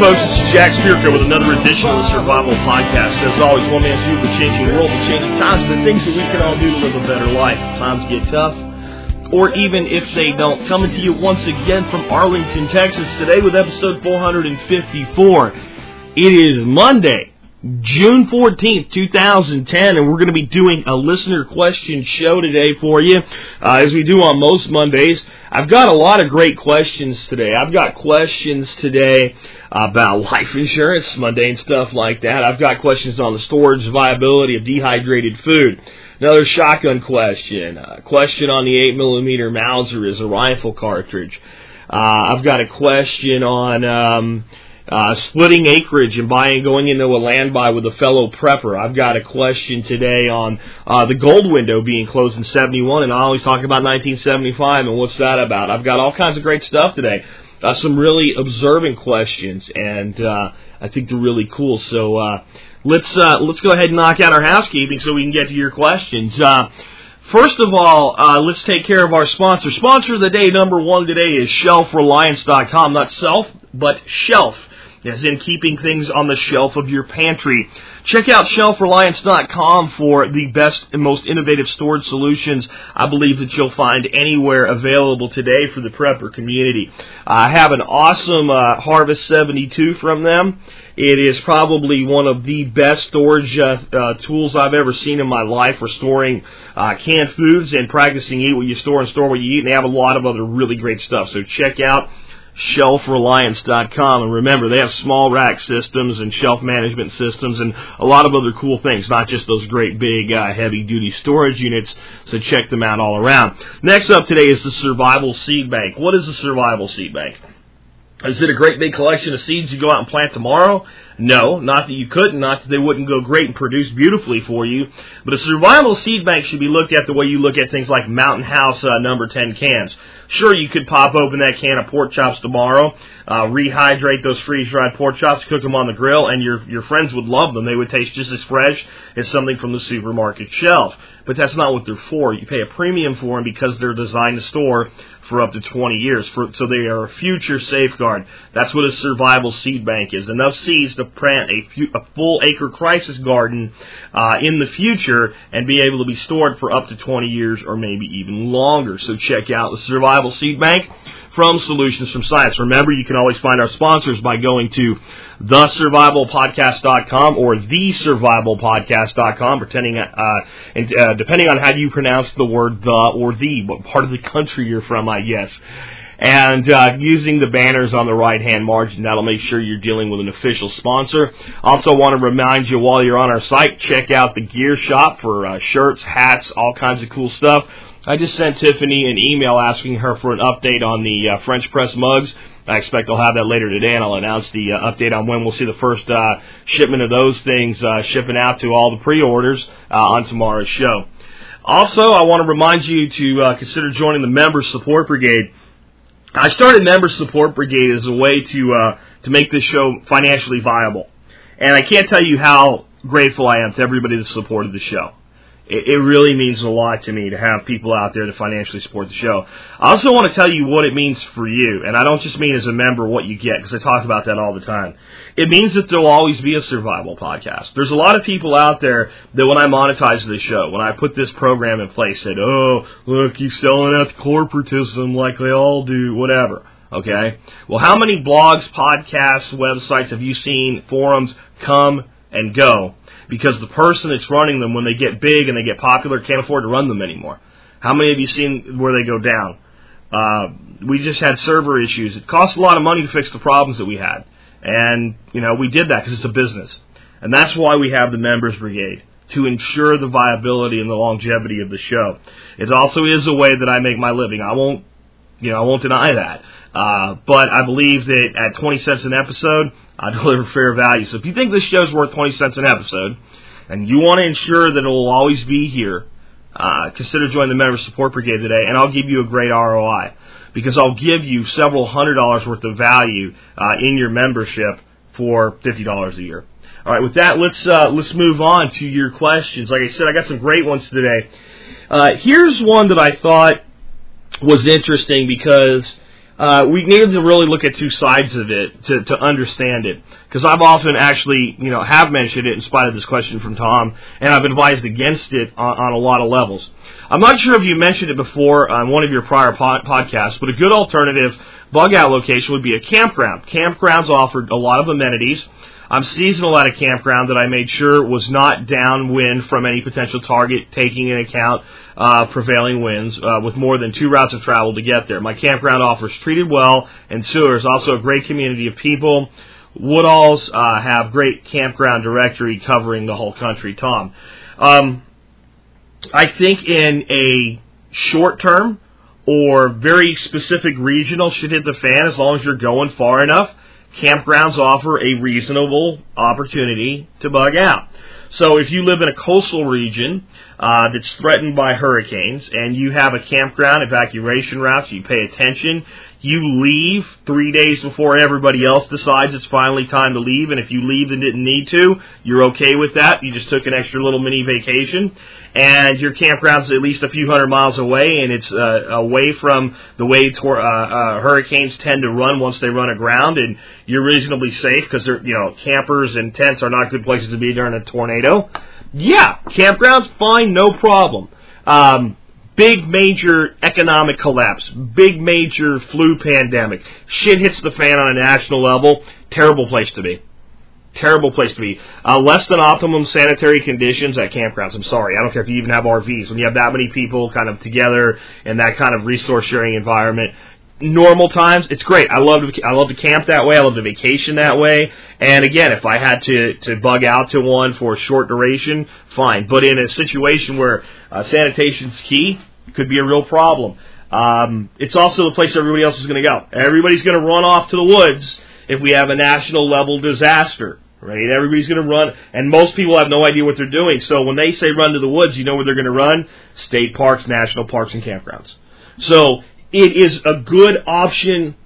Folks. This is Jack Spirko with another edition of the Survival Podcast. As always, one man's view of the changing world, the changing times, the things that we can all do to live a better life. Times get tough, or even if they don't. Coming to you once again from Arlington, Texas, today with episode 454. It is Monday, June 14th, 2010, and we're going to be doing a listener question show today for you, uh, as we do on most Mondays. I've got a lot of great questions today. I've got questions today about life insurance, mundane stuff like that. I've got questions on the storage viability of dehydrated food. Another shotgun question. A question on the 8 millimeter Mauser is a rifle cartridge. Uh, I've got a question on um, uh, splitting acreage and buying, going into a land buy with a fellow prepper. I've got a question today on uh, the gold window being closed in 71, and I always talk about 1975 and what's that about. I've got all kinds of great stuff today. Uh, some really observant questions, and uh, I think they're really cool. So uh, let's uh, let's go ahead and knock out our housekeeping so we can get to your questions. Uh, First of all, uh, let's take care of our sponsor. Sponsor of the day number one today is ShelfReliance.com. Not self, but shelf, as in keeping things on the shelf of your pantry. Check out ShelfReliance.com for the best and most innovative storage solutions I believe that you'll find anywhere available today for the prepper community. I have an awesome uh, Harvest 72 from them. It is probably one of the best storage uh, uh, tools I've ever seen in my life for storing uh, canned foods and practicing eat what you store and store what you eat. And they have a lot of other really great stuff. So check out shelfreliance.com and remember they have small rack systems and shelf management systems and a lot of other cool things not just those great big uh, heavy duty storage units. So check them out all around. Next up today is the survival seed bank. What is the survival seed bank is it a great big collection of seeds you go out and plant tomorrow? No, not that you couldn't, not that they wouldn't go great and produce beautifully for you. But a survival seed bank should be looked at the way you look at things like Mountain House uh, number 10 cans. Sure, you could pop open that can of pork chops tomorrow, uh, rehydrate those freeze-dried pork chops, cook them on the grill, and your your friends would love them. They would taste just as fresh as something from the supermarket shelf. But that's not what they're for. You pay a premium for them because they're designed to store for up to 20 years. For, so they are a future safeguard. That's what a survival seed bank is. Enough seeds to plant a, fu- a full acre crisis garden uh, in the future and be able to be stored for up to 20 years or maybe even longer. So check out the survival seed bank from Solutions from Science. Remember, you can always find our sponsors by going to thesurvivalpodcast.com or thesurvivalpodcast.com, pretending, uh, and, uh, depending on how you pronounce the word the or the, what part of the country you're from, I guess. And uh, using the banners on the right hand margin, that'll make sure you're dealing with an official sponsor. Also, want to remind you while you're on our site, check out the gear shop for uh, shirts, hats, all kinds of cool stuff. I just sent Tiffany an email asking her for an update on the uh, French press mugs. I expect I'll have that later today, and I'll announce the uh, update on when we'll see the first uh, shipment of those things uh, shipping out to all the pre-orders uh, on tomorrow's show. Also, I want to remind you to uh, consider joining the Member Support Brigade. I started Member Support Brigade as a way to uh, to make this show financially viable, and I can't tell you how grateful I am to everybody that supported the show it, it really means a lot to me to have people out there to financially support the show. I also want to tell you what it means for you, and I don't just mean as a member what you get, because I talk about that all the time. It means that there'll always be a survival podcast. There's a lot of people out there that when I monetize the show, when I put this program in place, said, oh, look, you're selling out corporatism like they all do, whatever. Okay? Well, how many blogs, podcasts, websites have you seen, forums come and go because the person that's running them, when they get big and they get popular, can't afford to run them anymore. How many have you seen where they go down? Uh, we just had server issues. It cost a lot of money to fix the problems that we had, and you know we did that because it's a business, and that's why we have the members brigade to ensure the viability and the longevity of the show. It also is a way that I make my living. I won't, you know, I won't deny that. Uh, but I believe that at 20 cents an episode, I deliver fair value. So if you think this show's worth 20 cents an episode, and you want to ensure that it will always be here, uh, consider joining the Member Support Brigade today, and I'll give you a great ROI because I'll give you several hundred dollars worth of value uh, in your membership for fifty dollars a year. All right, with that, let's uh, let's move on to your questions. Like I said, I got some great ones today. Uh, here's one that I thought was interesting because uh, we needed to really look at two sides of it to, to understand it. Because I've often actually, you know, have mentioned it in spite of this question from Tom, and I've advised against it on, on a lot of levels. I'm not sure if you mentioned it before on one of your prior pod- podcasts, but a good alternative bug out location would be a campground. Campgrounds offered a lot of amenities. I'm seasonal at a campground that I made sure was not downwind from any potential target, taking into account uh, prevailing winds, uh, with more than two routes of travel to get there. My campground offers treated well and sewers, also a great community of people. Woodalls uh, have great campground directory covering the whole country. Tom, um, I think in a short term or very specific regional should hit the fan as long as you're going far enough campgrounds offer a reasonable opportunity to bug out. So if you live in a coastal region uh, that's threatened by hurricanes and you have a campground evacuation routes, you pay attention, you leave three days before everybody else decides it's finally time to leave, and if you leave and didn't need to, you're okay with that. You just took an extra little mini vacation, and your campground's at least a few hundred miles away, and it's uh, away from the way tor- uh, uh, hurricanes tend to run once they run aground, and you're reasonably safe because you know campers and tents are not good places to be during a tornado. Yeah, campgrounds fine, no problem. Um, big major economic collapse, big major flu pandemic, shit hits the fan on a national level, terrible place to be. Terrible place to be. Uh, less than optimum sanitary conditions at campgrounds. I'm sorry. I don't care if you even have RVs. When you have that many people kind of together in that kind of resource sharing environment, normal times, it's great. I love to, I love to camp that way. I love to vacation that way. And again, if I had to to bug out to one for a short duration, fine. But in a situation where uh, sanitation's key, could be a real problem. Um, it's also the place everybody else is going to go. Everybody's going to run off to the woods if we have a national level disaster. Right? Everybody's going to run, and most people have no idea what they're doing. So when they say run to the woods, you know where they're going to run? State parks, national parks, and campgrounds. So it is a good option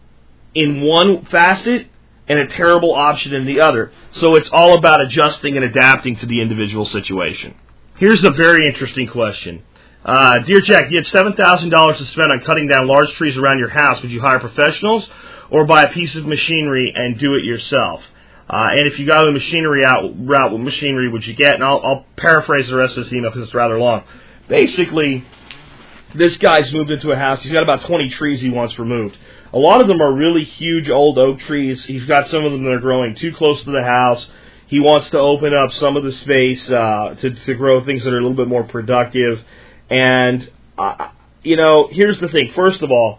in one facet and a terrible option in the other. So it's all about adjusting and adapting to the individual situation. Here's a very interesting question. Uh, Dear Jack, you had $7,000 to spend on cutting down large trees around your house. Would you hire professionals or buy a piece of machinery and do it yourself? Uh, and if you got the machinery out route, what machinery would you get? And I'll, I'll paraphrase the rest of this email because it's rather long. Basically, this guy's moved into a house. He's got about 20 trees he wants removed. A lot of them are really huge old oak trees. He's got some of them that are growing too close to the house. He wants to open up some of the space uh, to, to grow things that are a little bit more productive. And, uh, you know, here's the thing. First of all,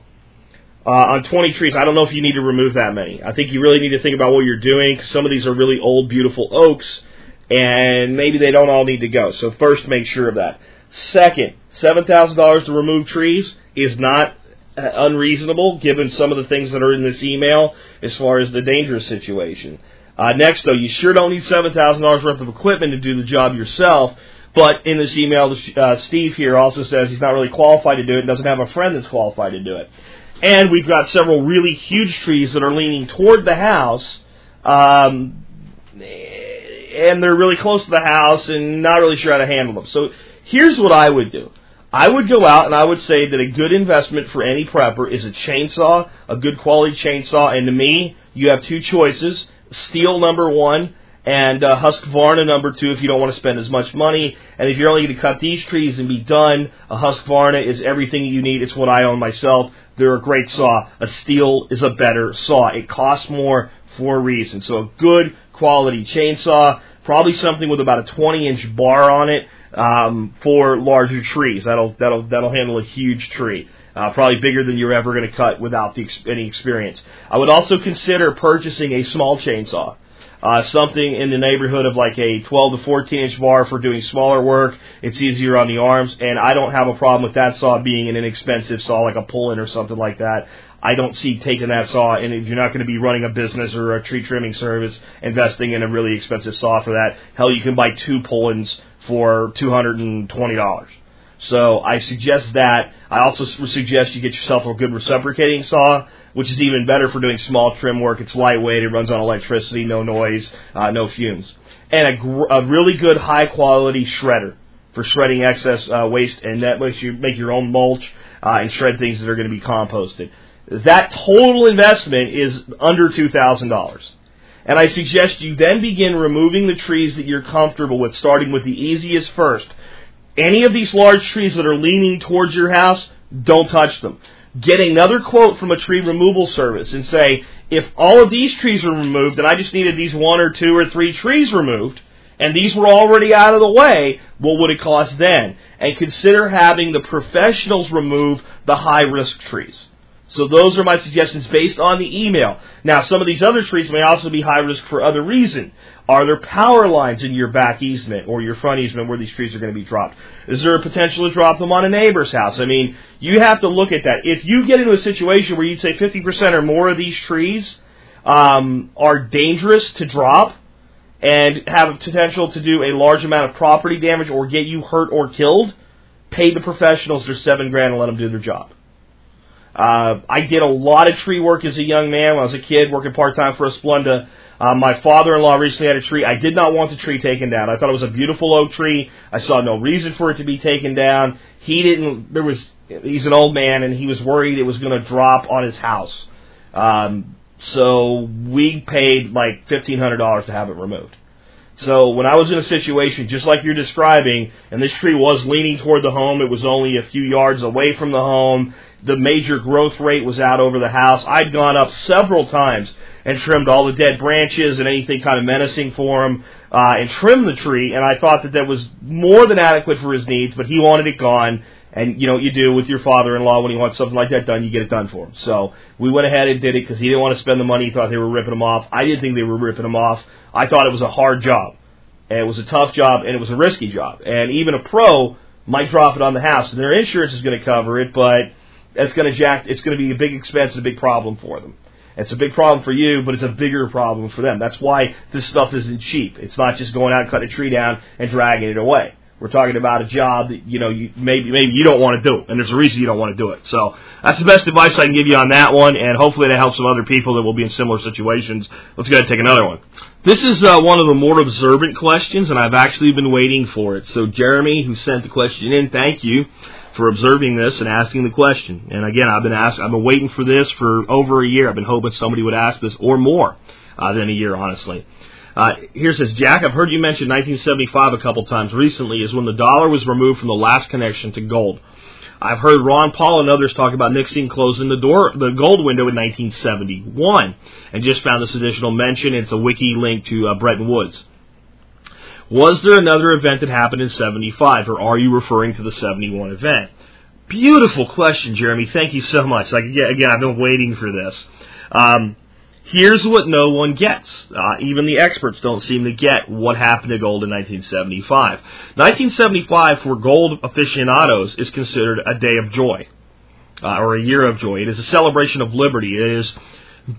uh, on 20 trees, I don't know if you need to remove that many. I think you really need to think about what you're doing. Some of these are really old, beautiful oaks, and maybe they don't all need to go. So first, make sure of that. Second, $7,000 to remove trees is not uh, unreasonable given some of the things that are in this email as far as the dangerous situation. Uh, next, though, you sure don't need $7,000 worth of equipment to do the job yourself. But in this email, uh, Steve here also says he's not really qualified to do it and doesn't have a friend that's qualified to do it. And we've got several really huge trees that are leaning toward the house, um, and they're really close to the house and not really sure how to handle them. So here's what I would do. I would go out and I would say that a good investment for any prepper is a chainsaw, a good quality chainsaw, and to me, you have two choices. Stihl number one and uh, Husqvarna number two if you don't want to spend as much money. And if you're only going to cut these trees and be done, a Husqvarna is everything you need. It's what I own myself. They're a great saw. A Stihl is a better saw. It costs more for a reason. So a good quality chainsaw, probably something with about a 20 inch bar on it um, for larger trees. That'll that'll that'll handle a huge tree. Uh, probably bigger than you're ever going to cut without the, any experience. I would also consider purchasing a small chainsaw uh, something in the neighborhood of like a 12 to 14 inch bar for doing smaller work. It's easier on the arms, and I don't have a problem with that saw being an inexpensive saw like a Poulan or something like that. I don't see taking that saw, and if you're not going to be running a business or a tree trimming service, investing in a really expensive saw for that. Hell, you can buy two Poulans for two hundred and twenty dollars. So I suggest that. I also suggest you get yourself a good reciprocating saw, which is even better for doing small trim work. It's lightweight, it runs on electricity, no noise, uh, no fumes, and a, gr- a really good high quality shredder for shredding excess uh, waste, and that makes you make your own mulch uh, and shred things that are going to be composted. That total investment is under two thousand dollars. And I suggest you then begin removing the trees that you're comfortable with, starting with the easiest first. Any of these large trees that are leaning towards your house, don't touch them. Get another quote from a tree removal service and say, if all of these trees are removed and I just needed these one or two or three trees removed, and these were already out of the way, what would it cost then? And consider having the professionals remove the high risk trees. So those are my suggestions based on the email. Now, some of these other trees may also be high risk for other reason. Are there power lines in your back easement or your front easement where these trees are going to be dropped? Is there a potential to drop them on a neighbor's house? I mean, you have to look at that. If you get into a situation where you'd say 50% or more of these trees um, are dangerous to drop and have a potential to do a large amount of property damage or get you hurt or killed, pay the professionals their seven grand and let them do their job. Uh, I did a lot of tree work as a young man when I was a kid, working part time for a Splenda. Uh, my father-in-law recently had a tree. I did not want the tree taken down. I thought it was a beautiful oak tree. I saw no reason for it to be taken down. He didn't. There was. He's an old man, and he was worried it was going to drop on his house. Um, so we paid like fifteen hundred dollars to have it removed. So when I was in a situation just like you're describing, and this tree was leaning toward the home, it was only a few yards away from the home. The major growth rate was out over the house. I'd gone up several times and trimmed all the dead branches and anything kind of menacing for him, uh, and trimmed the tree. And I thought that that was more than adequate for his needs, but he wanted it gone. And you know what you do with your father-in-law when he wants something like that done, you get it done for him. So we went ahead and did it because he didn't want to spend the money. He thought they were ripping him off. I didn't think they were ripping him off. I thought it was a hard job, and it was a tough job, and it was a risky job. And even a pro might drop it on the house, and their insurance is going to cover it, but that's going to jack. It's going to be a big expense and a big problem for them. It's a big problem for you, but it's a bigger problem for them. That's why this stuff isn't cheap. It's not just going out and cutting a tree down and dragging it away. We're talking about a job that you know you maybe maybe you don't want to do, and there's a reason you don't want to do it. So that's the best advice I can give you on that one, and hopefully that helps some other people that will be in similar situations. Let's go ahead and take another one. This is uh, one of the more observant questions, and I've actually been waiting for it. So Jeremy, who sent the question in, thank you for observing this and asking the question. And again, I've been asked, I've been waiting for this for over a year. I've been hoping somebody would ask this or more uh, than a year, honestly. Uh, here says Jack, I've heard you mention 1975 a couple times recently, is when the dollar was removed from the last connection to gold. I've heard Ron Paul and others talk about Nixon closing the door, the gold window in 1971, and just found this additional mention. It's a wiki link to uh, Bretton Woods. Was there another event that happened in 75, or are you referring to the 71 event? Beautiful question, Jeremy. Thank you so much. Like again, I've been waiting for this. Um, here's what no one gets. Uh, even the experts don't seem to get what happened to gold in 1975. 1975 for gold aficionados is considered a day of joy, uh, or a year of joy. It is a celebration of liberty. It is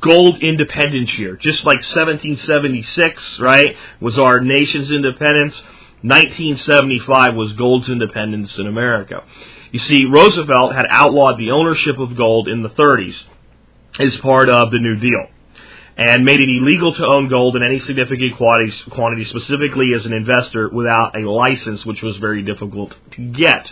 gold independence year, just like 1776, right, was our nation's independence. 1975 was gold's independence in America. You see, Roosevelt had outlawed the ownership of gold in the 30s as part of the New Deal and made it illegal to own gold in any significant quantity, specifically as an investor without a license, which was very difficult to get.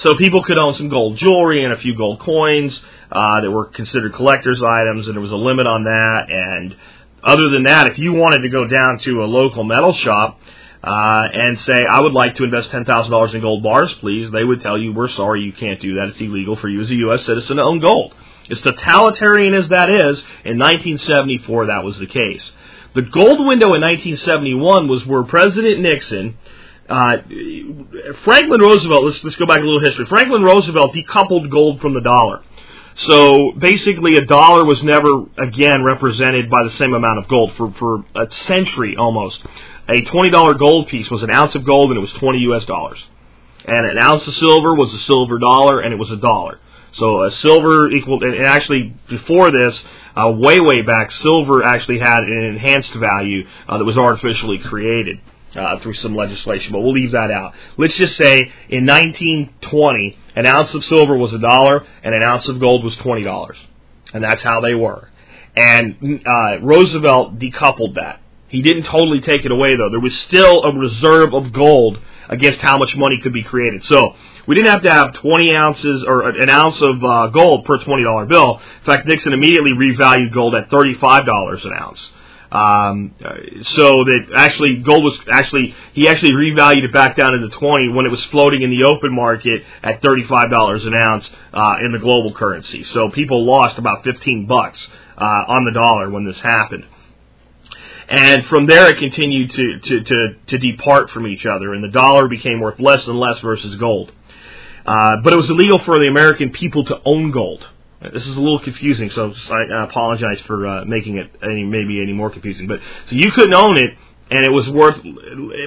So people could own some gold jewelry and a few gold coins uh, that were considered collector's items, and there was a limit on that. And other than that, if you wanted to go down to a local metal shop uh, and say, "I would like to invest ten thousand dollars in gold bars, please," they would tell you, "We're sorry, you can't do that. It's illegal for you as a U.S. citizen to own gold." As totalitarian as that is, in 1974 that was the case. The gold window in 1971 was where President Nixon, uh, Franklin Roosevelt, let's, let's go back a little history. Franklin Roosevelt decoupled gold from the dollar. So basically, a dollar was never again represented by the same amount of gold for, for a century almost. A $20 gold piece was an ounce of gold and it was 20 US dollars. And an ounce of silver was a silver dollar and it was a dollar. So uh, silver equaled, and actually before this, uh, way way back, silver actually had an enhanced value uh, that was artificially created. Uh, through some legislation, but we'll leave that out. Let's just say in 1920, an ounce of silver was a dollar and an ounce of gold was twenty dollars, and that's how they were. And uh, Roosevelt decoupled that. He didn't totally take it away though. There was still a reserve of gold against how much money could be created. So we didn't have to have 20 ounces or an ounce of uh, gold per $20 bill. In fact, Nixon immediately revalued gold at $35 an ounce. Um, so that actually gold was actually he actually revalued it back down into 20 when it was floating in the open market at $35 an ounce uh, in the global currency. So people lost about 15 bucks uh, on the dollar when this happened. And from there, it continued to, to, to, to depart from each other, and the dollar became worth less and less versus gold. Uh, but it was illegal for the American people to own gold. This is a little confusing, so I apologize for uh, making it any, maybe any more confusing. But so you couldn't own it, and it was worth,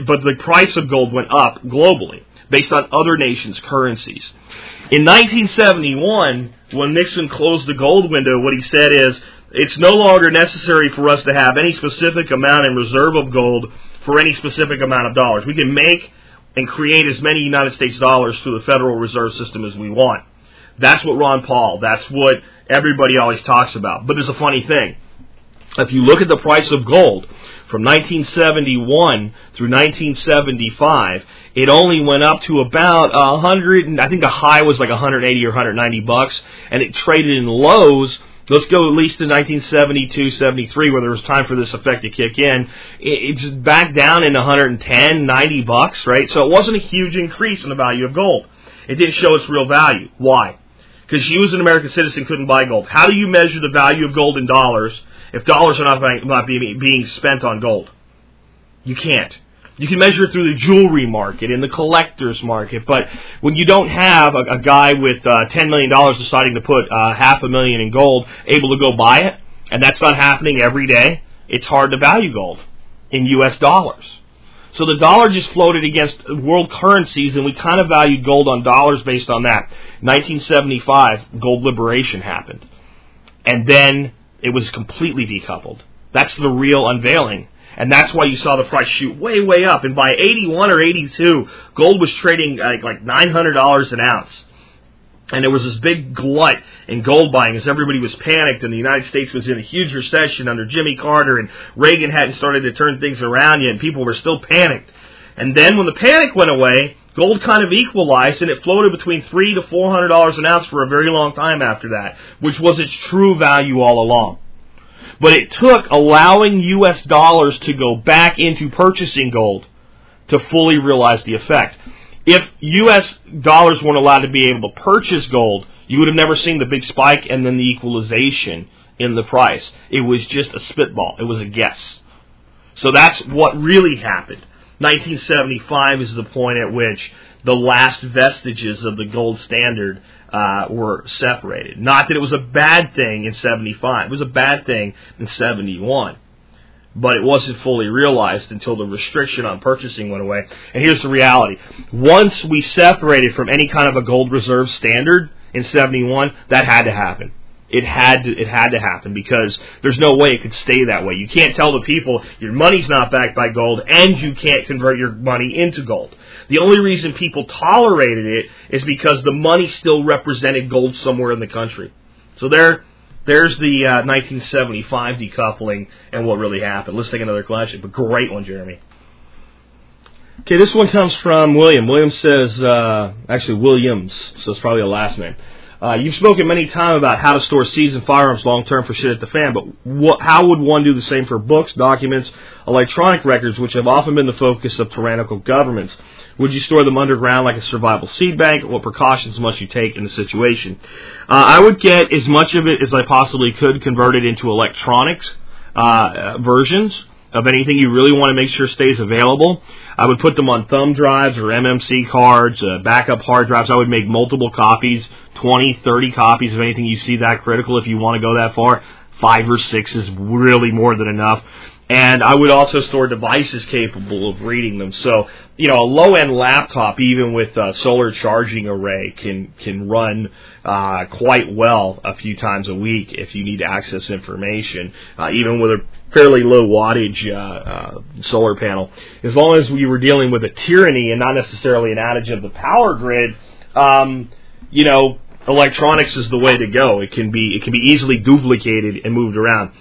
but the price of gold went up globally based on other nations' currencies. In 1971, when Nixon closed the gold window, what he said is, it's no longer necessary for us to have any specific amount in reserve of gold for any specific amount of dollars. We can make and create as many United States dollars through the Federal Reserve System as we want. That's what Ron Paul, that's what everybody always talks about. But there's a funny thing. If you look at the price of gold from 1971 through 1975, it only went up to about 100, I think the high was like 180 or 190 bucks, and it traded in lows Let's go at least to 1972, 73, where there was time for this effect to kick in. It, it's back down in 110, 90 bucks, right? So it wasn't a huge increase in the value of gold. It didn't show its real value. Why? Because you as an American citizen couldn't buy gold. How do you measure the value of gold in dollars if dollars are not, not being spent on gold? You can't. You can measure it through the jewelry market and the collector's market, but when you don't have a, a guy with uh, $10 million deciding to put uh, half a million in gold able to go buy it, and that's not happening every day, it's hard to value gold in U.S. dollars. So the dollar just floated against world currencies, and we kind of valued gold on dollars based on that. 1975, gold liberation happened. And then it was completely decoupled. That's the real unveiling and that's why you saw the price shoot way, way up. And by 81 or 82, gold was trading uh, like, like $900 an ounce. And there was this big glut in gold buying as everybody was panicked and the United States was in a huge recession under Jimmy Carter and Reagan hadn't started to turn things around yet and people were still panicked. And then when the panic went away, gold kind of equalized and it floated between three to four hundred dollars an ounce for a very long time after that, which was its true value all along. But it took allowing U.S. dollars to go back into purchasing gold to fully realize the effect. If U.S. dollars weren't allowed to be able to purchase gold, you would have never seen the big spike and then the equalization in the price. It was just a spitball. It was a guess. So that's what really happened. 1975 is the point at which the last vestiges of the gold standard uh, were separated. Not that it was a bad thing in 75. It was a bad thing in 71. But it wasn't fully realized until the restriction on purchasing went away. And here's the reality. Once we separated from any kind of a gold reserve standard in 71, that had to happen. It had to, it had to happen because there's no way it could stay that way. You can't tell the people your money's not backed by gold and you can't convert your money into gold. The only reason people tolerated it is because the money still represented gold somewhere in the country. So there, there's the uh, 1975 decoupling and what really happened. Let's take another question, but great one, Jeremy. Okay, this one comes from William. William says, uh, actually Williams, so it's probably a last name. Uh, you've spoken many times about how to store seeds and firearms long term for shit at the fan, but what, how would one do the same for books, documents, electronic records, which have often been the focus of tyrannical governments? Would you store them underground like a survival seed bank? What precautions must you take in the situation? Uh, I would get as much of it as I possibly could converted into electronics uh, versions of anything you really want to make sure stays available. I would put them on thumb drives or MMC cards, uh, backup hard drives. I would make multiple copies, 20, 30 copies of anything you see that critical if you want to go that far. five or six is really more than enough. And I would also store devices capable of reading them. So, you know, a low end laptop, even with a solar charging array, can can run uh, quite well a few times a week if you need to access information, uh, even with a fairly low wattage uh, uh, solar panel. As long as we were dealing with a tyranny and not necessarily an outage of the power grid, um, you know, electronics is the way to go. It can be it can be easily duplicated and moved around.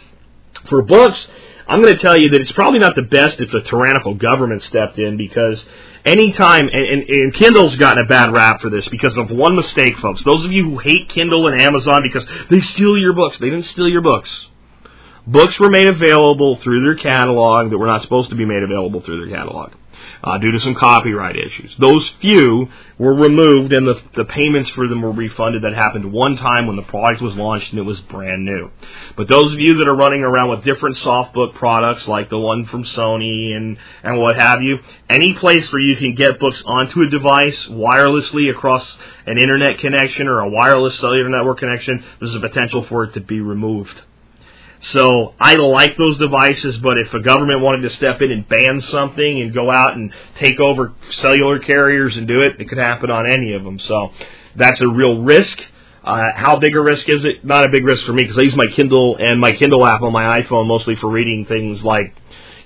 For books, I'm going to tell you that it's probably not the best if the tyrannical government stepped in because anytime, and, and, and Kindle's gotten a bad rap for this because of one mistake, folks. Those of you who hate Kindle and Amazon because they steal your books, they didn't steal your books. Books were made available through their catalog that were not supposed to be made available through their catalog uh, due to some copyright issues. Those few were removed and the, the payments for them were refunded. That happened one time when the product was launched and it was brand new. But those of you that are running around with different softbook products like the one from Sony and, and what have you, any place where you can get books onto a device wirelessly across an internet connection or a wireless cellular network connection, there's a potential for it to be removed. So I like those devices, but if a government wanted to step in and ban something and go out and take over cellular carriers and do it, it could happen on any of them. So that's a real risk. Uh, how big a risk is it? Not a big risk for me because I use my Kindle and my Kindle app on my iPhone mostly for reading things like,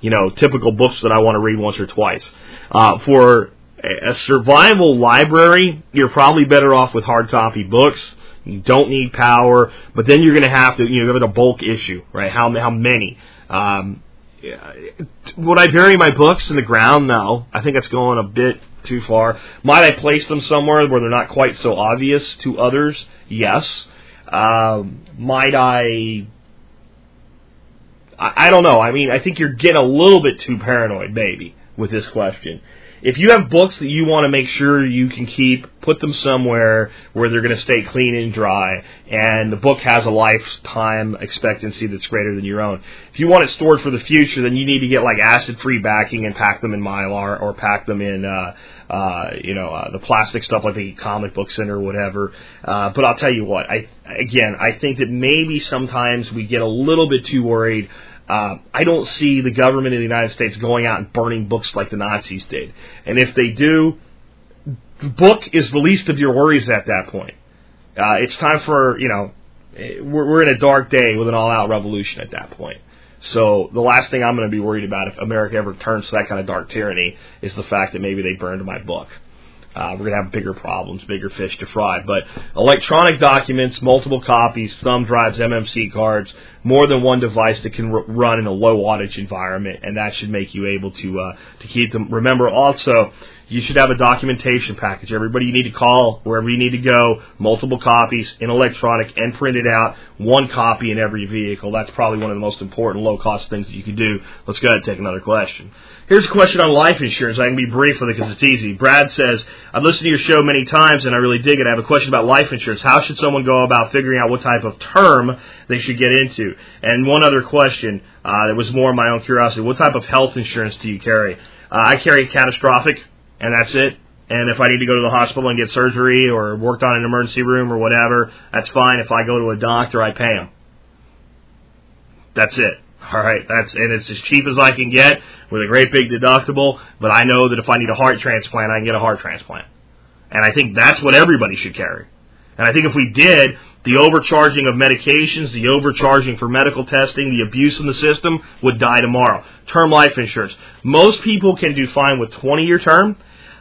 you know, typical books that I want to read once or twice. Uh, for a survival library, you're probably better off with hard copy books. You don't need power, but then you're going to have to, you know, have a bulk issue, right? How how many? Um, would I bury my books in the ground? No. I think that's going a bit too far. Might I place them somewhere where they're not quite so obvious to others? Yes. Um, might I? I don't know. I mean, I think you're getting a little bit too paranoid, maybe, with this question if you have books that you want to make sure you can keep, put them somewhere where they're going to stay clean and dry, and the book has a lifetime expectancy that's greater than your own. If you want it stored for the future, then you need to get like acid-free backing and pack them in mylar or pack them in, uh, uh, you know, uh, the plastic stuff like the comic book center or whatever. Uh, but I'll tell you what, I again, I think that maybe sometimes we get a little bit too worried uh, I don't see the government of the United States going out and burning books like the Nazis did. And if they do, the book is the least of your worries at that point. Uh, it's time for, you know, we're, we're in a dark day with an all out revolution at that point. So the last thing I'm going to be worried about if America ever turns to that kind of dark tyranny is the fact that maybe they burned my book. Uh, we're going to have bigger problems, bigger fish to fry. But electronic documents, multiple copies, thumb drives, MMC cards, more than one device that can r- run in a low wattage environment, and that should make you able to uh, to keep them. Remember also, you should have a documentation package. Everybody you need to call wherever you need to go, multiple copies in electronic and printed out, one copy in every vehicle. That's probably one of the most important low cost things that you can do. Let's go ahead and take another question. Here's a question on life insurance. I can be brief with it because it's easy. Brad says, I've listened to your show many times and I really dig it. I have a question about life insurance. How should someone go about figuring out what type of term they should get into? And one other question uh, that was more my own curiosity. What type of health insurance do you carry? Uh, I carry catastrophic, and that's it. And if I need to go to the hospital and get surgery or worked on an emergency room or whatever, that's fine. If I go to a doctor, I pay him. That's it. All right, that's and it's as cheap as I can get with a great big deductible. But I know that if I need a heart transplant, I can get a heart transplant, and I think that's what everybody should carry. And I think if we did, the overcharging of medications, the overcharging for medical testing, the abuse in the system would die tomorrow. Term life insurance. Most people can do fine with 20 year term,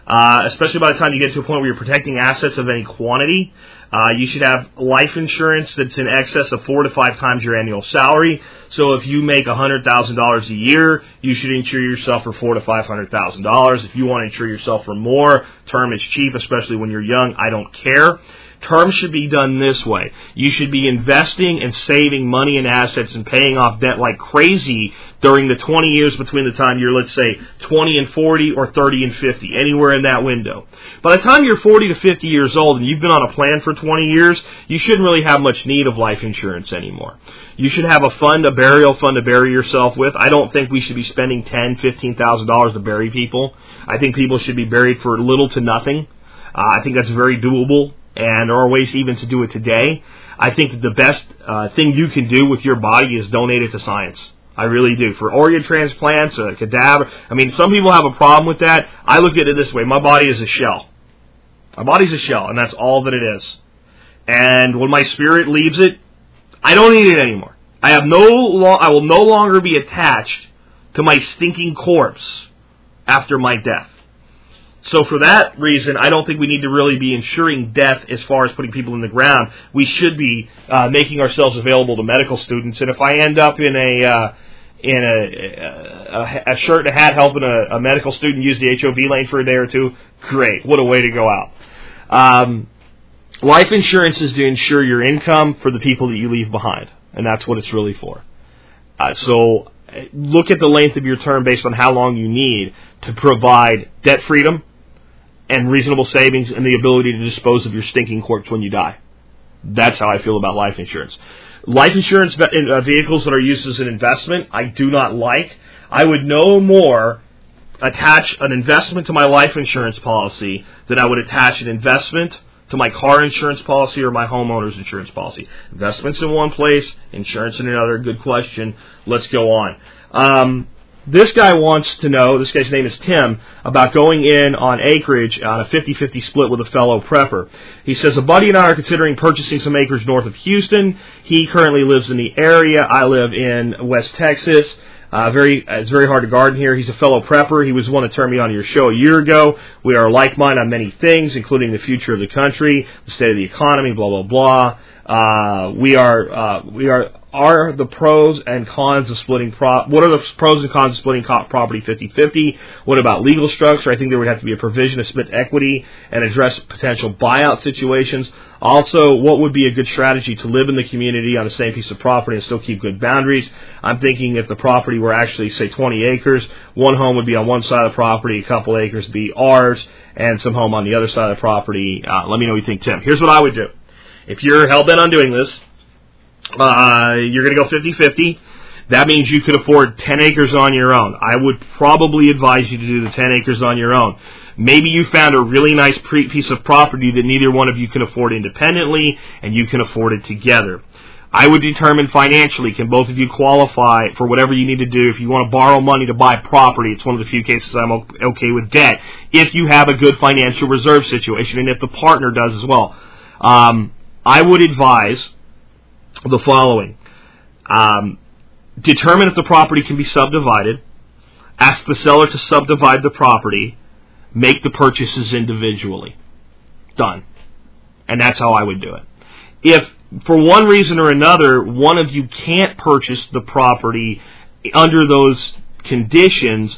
uh, especially by the time you get to a point where you're protecting assets of any quantity. Uh, you should have life insurance that's in excess of four to five times your annual salary. So if you make $100,000 a year, you should insure yourself for four to five hundred thousand dollars. If you want to insure yourself for more, term is cheap, especially when you're young. I don't care. Term should be done this way. You should be investing and saving money and assets and paying off debt like crazy during the 20 years between the time you're, let's say, 20 and 40 or 30 and 50, anywhere in that window. By the time you're 40 to 50 years old and you've been on a plan for 20 years, you shouldn't really have much need of life insurance anymore. You should have a fund, a burial fund to bury yourself with. I don't think we should be spending ten, fifteen thousand dollars to bury people. I think people should be buried for little to nothing. Uh, I think that's very doable and there are ways even to do it today. I think that the best uh, thing you can do with your body is donate it to science. I really do. For organ transplants, a cadaver. I mean, some people have a problem with that. I look at it this way: my body is a shell. My body's a shell, and that's all that it is. And when my spirit leaves it, I don't need it anymore. I have no lo- I will no longer be attached to my stinking corpse after my death. So for that reason, I don't think we need to really be ensuring death as far as putting people in the ground. We should be uh, making ourselves available to medical students. And if I end up in a uh, in a, a, a shirt and a hat helping a, a medical student use the HOV lane for a day or two, great. What a way to go out. Um, life insurance is to insure your income for the people that you leave behind, and that's what it's really for. Uh, so uh, look at the length of your term based on how long you need to provide debt freedom and reasonable savings and the ability to dispose of your stinking corpse when you die. That's how I feel about life insurance. Life insurance uh, vehicles that are used as an investment, I do not like. I would no more attach an investment to my life insurance policy than I would attach an investment to my car insurance policy or my homeowner's insurance policy. Investments in one place, insurance in another. Good question. Let's go on. Um, this guy wants to know, this guy's name is Tim, about going in on acreage on a 50-50 split with a fellow prepper. He says, a buddy and I are considering purchasing some acreage north of Houston. He currently lives in the area. I live in West Texas. Uh, very, it's very hard to garden here. He's a fellow prepper. He was one that turned me on to your show a year ago. We are like minded on many things, including the future of the country, the state of the economy, blah blah blah. Uh, we are, uh, we are are the pros and cons of splitting pro- what are the pros and cons of splitting property 50-50 what about legal structure? I think there would have to be a provision to split equity and address potential buyout situations. Also what would be a good strategy to live in the community on the same piece of property and still keep good boundaries? I'm thinking if the property were actually say 20 acres one home would be on one side of the property a couple acres be ours and some home on the other side of the property. Uh, let me know what you think tim. Here's what i would do. If you're hell bent on doing this uh, you're going to go 50-50. That means you could afford 10 acres on your own. I would probably advise you to do the 10 acres on your own. Maybe you found a really nice pre- piece of property that neither one of you can afford independently and you can afford it together. I would determine financially, can both of you qualify for whatever you need to do? If you want to borrow money to buy property, it's one of the few cases I'm okay with debt. If you have a good financial reserve situation and if the partner does as well. Um, I would advise the following. Um, determine if the property can be subdivided. Ask the seller to subdivide the property. Make the purchases individually. Done. And that's how I would do it. If for one reason or another one of you can't purchase the property under those conditions,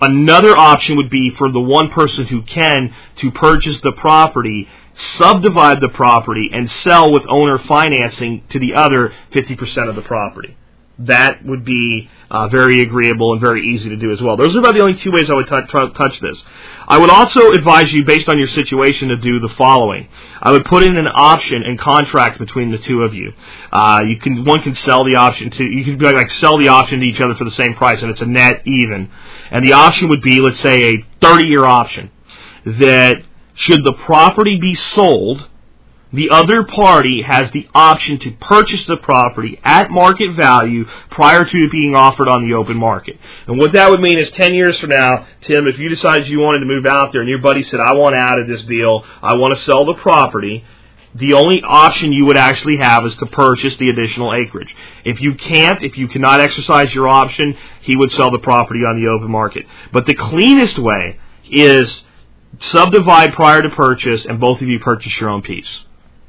another option would be for the one person who can to purchase the property subdivide the property and sell with owner financing to the other 50% of the property. That would be uh, very agreeable and very easy to do as well. Those are about the only two ways I would touch this. I would also advise you, based on your situation, to do the following. I would put in an option and contract between the two of you. Uh, you can one can sell the option to you can like sell the option to each other for the same price, and it's a net even. And the option would be, let's say, a 30 year option that should the property be sold, the other party has the option to purchase the property at market value prior to it being offered on the open market. And what that would mean is 10 years from now, Tim, if you decided you wanted to move out there and your buddy said, I want out of this deal, I want to sell the property, the only option you would actually have is to purchase the additional acreage. If you can't, if you cannot exercise your option, he would sell the property on the open market. But the cleanest way is subdivide prior to purchase, and both of you purchase your own piece.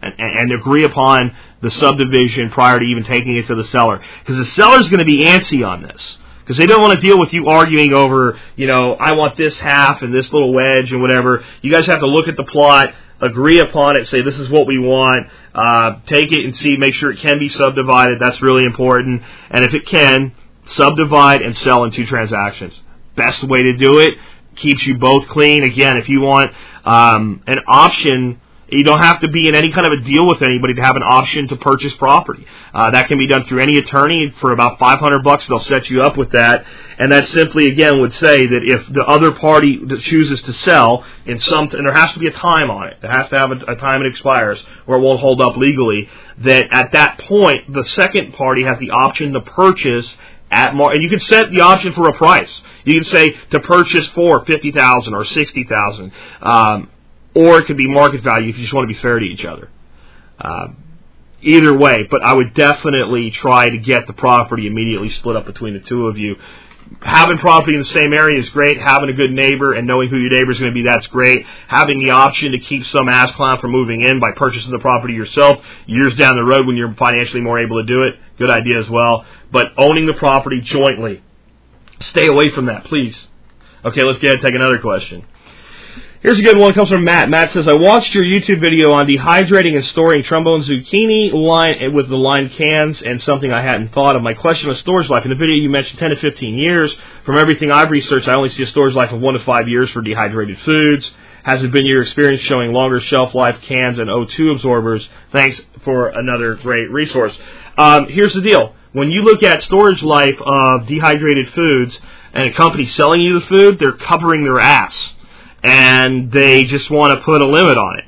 And, and agree upon the subdivision prior to even taking it to the seller. Because the seller's going to be antsy on this. Because they don't want to deal with you arguing over, you know, I want this half and this little wedge and whatever. You guys have to look at the plot, agree upon it, say this is what we want, uh, take it and see, make sure it can be subdivided. That's really important. And if it can, subdivide and sell in two transactions. Best way to do it keeps you both clean. Again, if you want um, an option, You don't have to be in any kind of a deal with anybody to have an option to purchase property. Uh, that can be done through any attorney for about 500 bucks. They'll set you up with that, and that simply again would say that if the other party chooses to sell in some, and there has to be a time on it. There has to have a, a time it expires, or it won't hold up legally. That at that point, the second party has the option to purchase at mar- and you can set the option for a price. You can say to purchase for fifty thousand or sixty thousand, um, or it could be market value if you just want to be fair to each other. Uh, either way, but I would definitely try to get the property immediately split up between the two of you. Having property in the same area is great. Having a good neighbor and knowing who your neighbor is going to be, that's great. Having the option to keep some ass clown from moving in by purchasing the property yourself years down the road when you're financially more able to do it, good idea as well. But owning the property jointly, stay away from that, please. Okay, let's get ahead and take another question. Here's a good one. It comes from Matt. Matt says, I watched your YouTube video on dehydrating and storing trombone zucchini line eh, with the lined cans and something I hadn't thought of. My question was storage life. In the video, you mentioned 10 to 15 years. From everything I've researched, I only see a storage life of 1 to 5 years for dehydrated foods. Has it been your experience showing longer shelf life cans and O2 absorbers? Thanks for another great resource. Um, here's the deal. When you look at storage life of dehydrated foods and a company selling you the food, they're covering their ass and they just want to put a limit on it.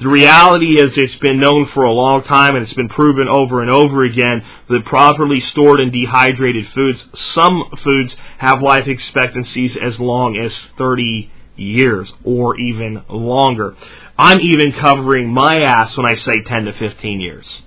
The reality is it's been known for a long time and it's been proven over and over again that properly stored and dehydrated foods, some foods have life expectancies as long as 30 years or even longer. I'm even covering my ass when I say 10 to 15 years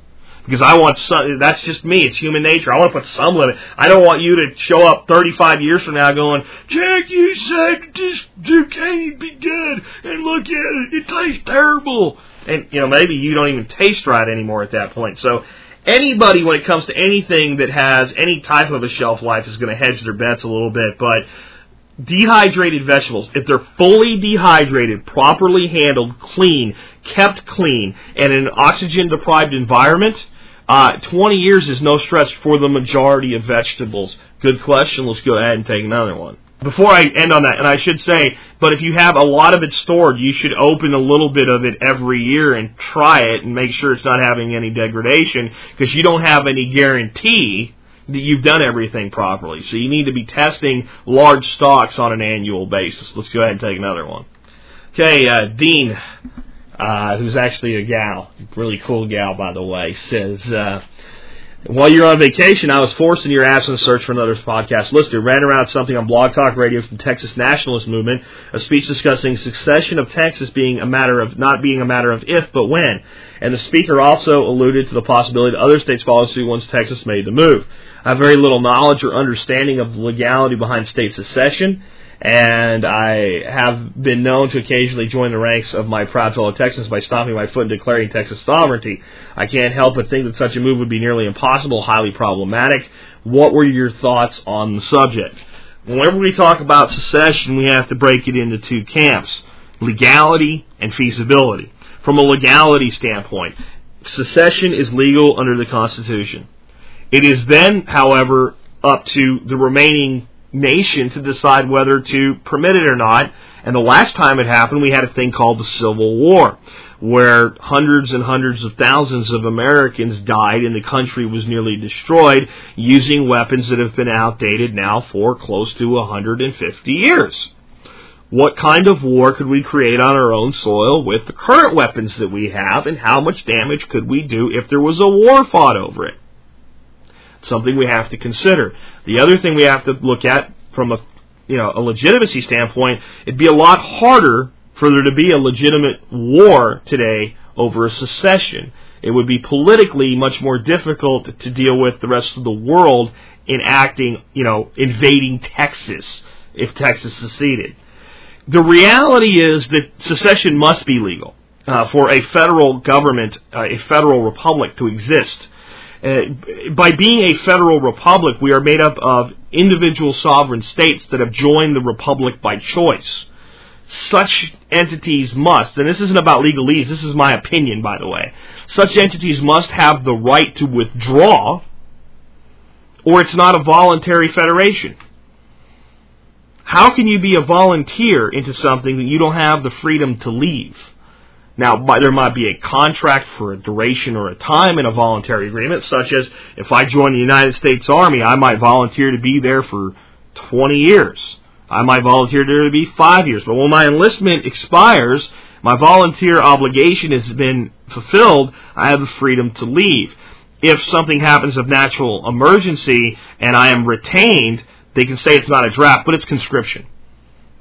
because I want some. That's just me. It's human nature. I want to put some limit. I don't want you to show up 35 years from now going, Jack, you said this zucchini be good, and look at it, it tastes terrible. And you know maybe you don't even taste right anymore at that point. So anybody when it comes to anything that has any type of a shelf life is going to hedge their bets a little bit, but dehydrated vegetables, if they're fully dehydrated, properly handled, clean, kept clean, and in an oxygen deprived environment, uh, 20 years is no stretch for the majority of vegetables. Good question. Let's go ahead and take another one. Before I end on that, and I should say, but if you have a lot of it stored, you should open a little bit of it every year and try it and make sure it's not having any degradation because you don't have any guarantee that you've done everything properly. So you need to be testing large stocks on an annual basis. Let's go ahead and take another one. Okay, uh, Dean, uh, who's actually a gal, really cool gal by the way, says. Uh, while you're on vacation, I was forced in your absence to search for another podcast listed. Ran around something on Blog Talk Radio from Texas Nationalist Movement, a speech discussing secession of Texas being a matter of not being a matter of if but when. And the speaker also alluded to the possibility that other states follow suit once Texas made the move. I have very little knowledge or understanding of the legality behind state secession, and I have been known to occasionally join the ranks of my proud fellow Texans by stomping my foot and declaring Texas sovereignty. I can't help but think that such a move would be nearly impossible, highly problematic. What were your thoughts on the subject? Whenever we talk about secession, we have to break it into two camps legality and feasibility. From a legality standpoint, secession is legal under the Constitution. It is then, however, up to the remaining nation to decide whether to permit it or not. And the last time it happened, we had a thing called the Civil War, where hundreds and hundreds of thousands of Americans died and the country was nearly destroyed using weapons that have been outdated now for close to 150 years. What kind of war could we create on our own soil with the current weapons that we have, and how much damage could we do if there was a war fought over it? Something we have to consider. The other thing we have to look at from a you know a legitimacy standpoint, it'd be a lot harder for there to be a legitimate war today over a secession. It would be politically much more difficult to deal with the rest of the world in acting, you know, invading Texas if Texas seceded. The reality is that secession must be legal uh, for a federal government, uh, a federal republic to exist. Uh, by being a federal republic, we are made up of individual sovereign states that have joined the republic by choice. Such entities must, and this isn't about legalese, this is my opinion, by the way, such entities must have the right to withdraw, or it's not a voluntary federation. How can you be a volunteer into something that you don't have the freedom to leave? Now, there might be a contract for a duration or a time in a voluntary agreement, such as if I join the United States Army, I might volunteer to be there for 20 years. I might volunteer there to be five years. But when my enlistment expires, my volunteer obligation has been fulfilled, I have the freedom to leave. If something happens of natural emergency and I am retained, they can say it's not a draft, but it's conscription.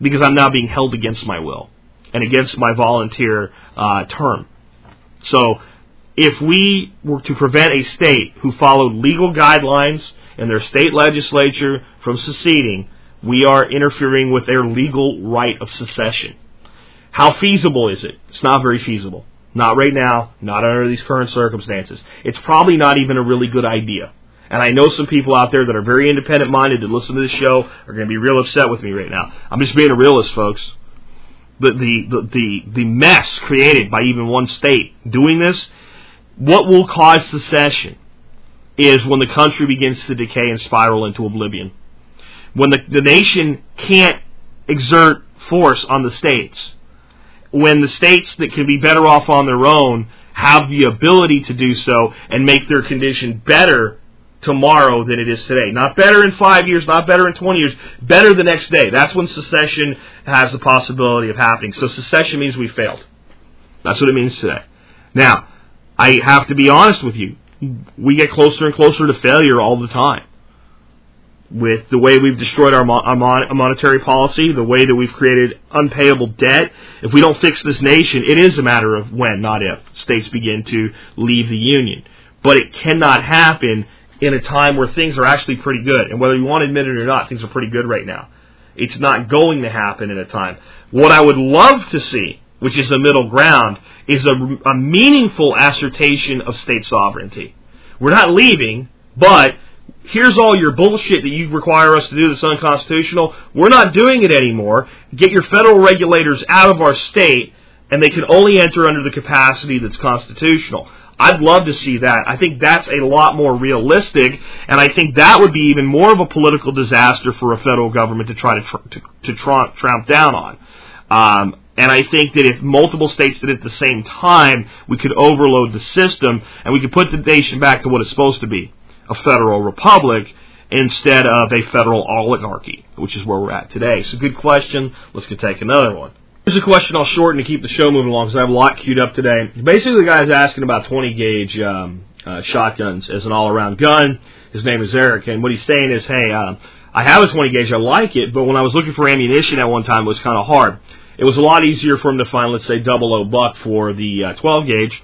Because I'm now being held against my will and against my volunteer uh, term. So, if we were to prevent a state who followed legal guidelines in their state legislature from seceding, we are interfering with their legal right of secession. How feasible is it? It's not very feasible. Not right now, not under these current circumstances. It's probably not even a really good idea. And I know some people out there that are very independent minded that listen to this show are going to be real upset with me right now. I'm just being a realist, folks. The, the, the, the, mess created by even one state doing this, what will cause secession is when the country begins to decay and spiral into oblivion. When the, the nation can't exert force on the states. When the states that can be better off on their own have the ability to do so and make their condition better tomorrow than it is today. Not better in five years, not better in 20 years, better the next day. That's when secession has the possibility of happening. So secession means we failed. That's what it means today. Now, I have to be honest with you. We get closer and closer to failure all the time. With the way we've destroyed our, our mon- monetary policy, the way that we've created unpayable debt, if we don't fix this nation, it is a matter of when, not if, states begin to leave the Union. But it cannot happen in a time where things are actually pretty good. And whether you want to admit it or not, things are pretty good right now. It's not going to happen in a time. What I would love to see, which is a middle ground, is a, a meaningful assertion of state sovereignty. We're not leaving, but here's all your bullshit that you require us to do that's unconstitutional. We're not doing it anymore. Get your federal regulators out of our state, and they can only enter under the capacity that's constitutional. I'd love to see that. I think that's a lot more realistic, and I think that would be even more of a political disaster for a federal government to try to tr- to, to tr- tramp down on. Um, and I think that if multiple states did it at the same time, we could overload the system, and we could put the nation back to what it's supposed to be a federal republic instead of a federal oligarchy, which is where we're at today. So, good question. Let's go take another one. Here's a question I'll shorten to keep the show moving along because I have a lot queued up today. Basically, the guy's asking about 20 gauge um, uh, shotguns as an all around gun. His name is Eric, and what he's saying is, hey, uh, I have a 20 gauge, I like it, but when I was looking for ammunition at one time, it was kind of hard. It was a lot easier for him to find, let's say, double O buck for the uh, 12 gauge,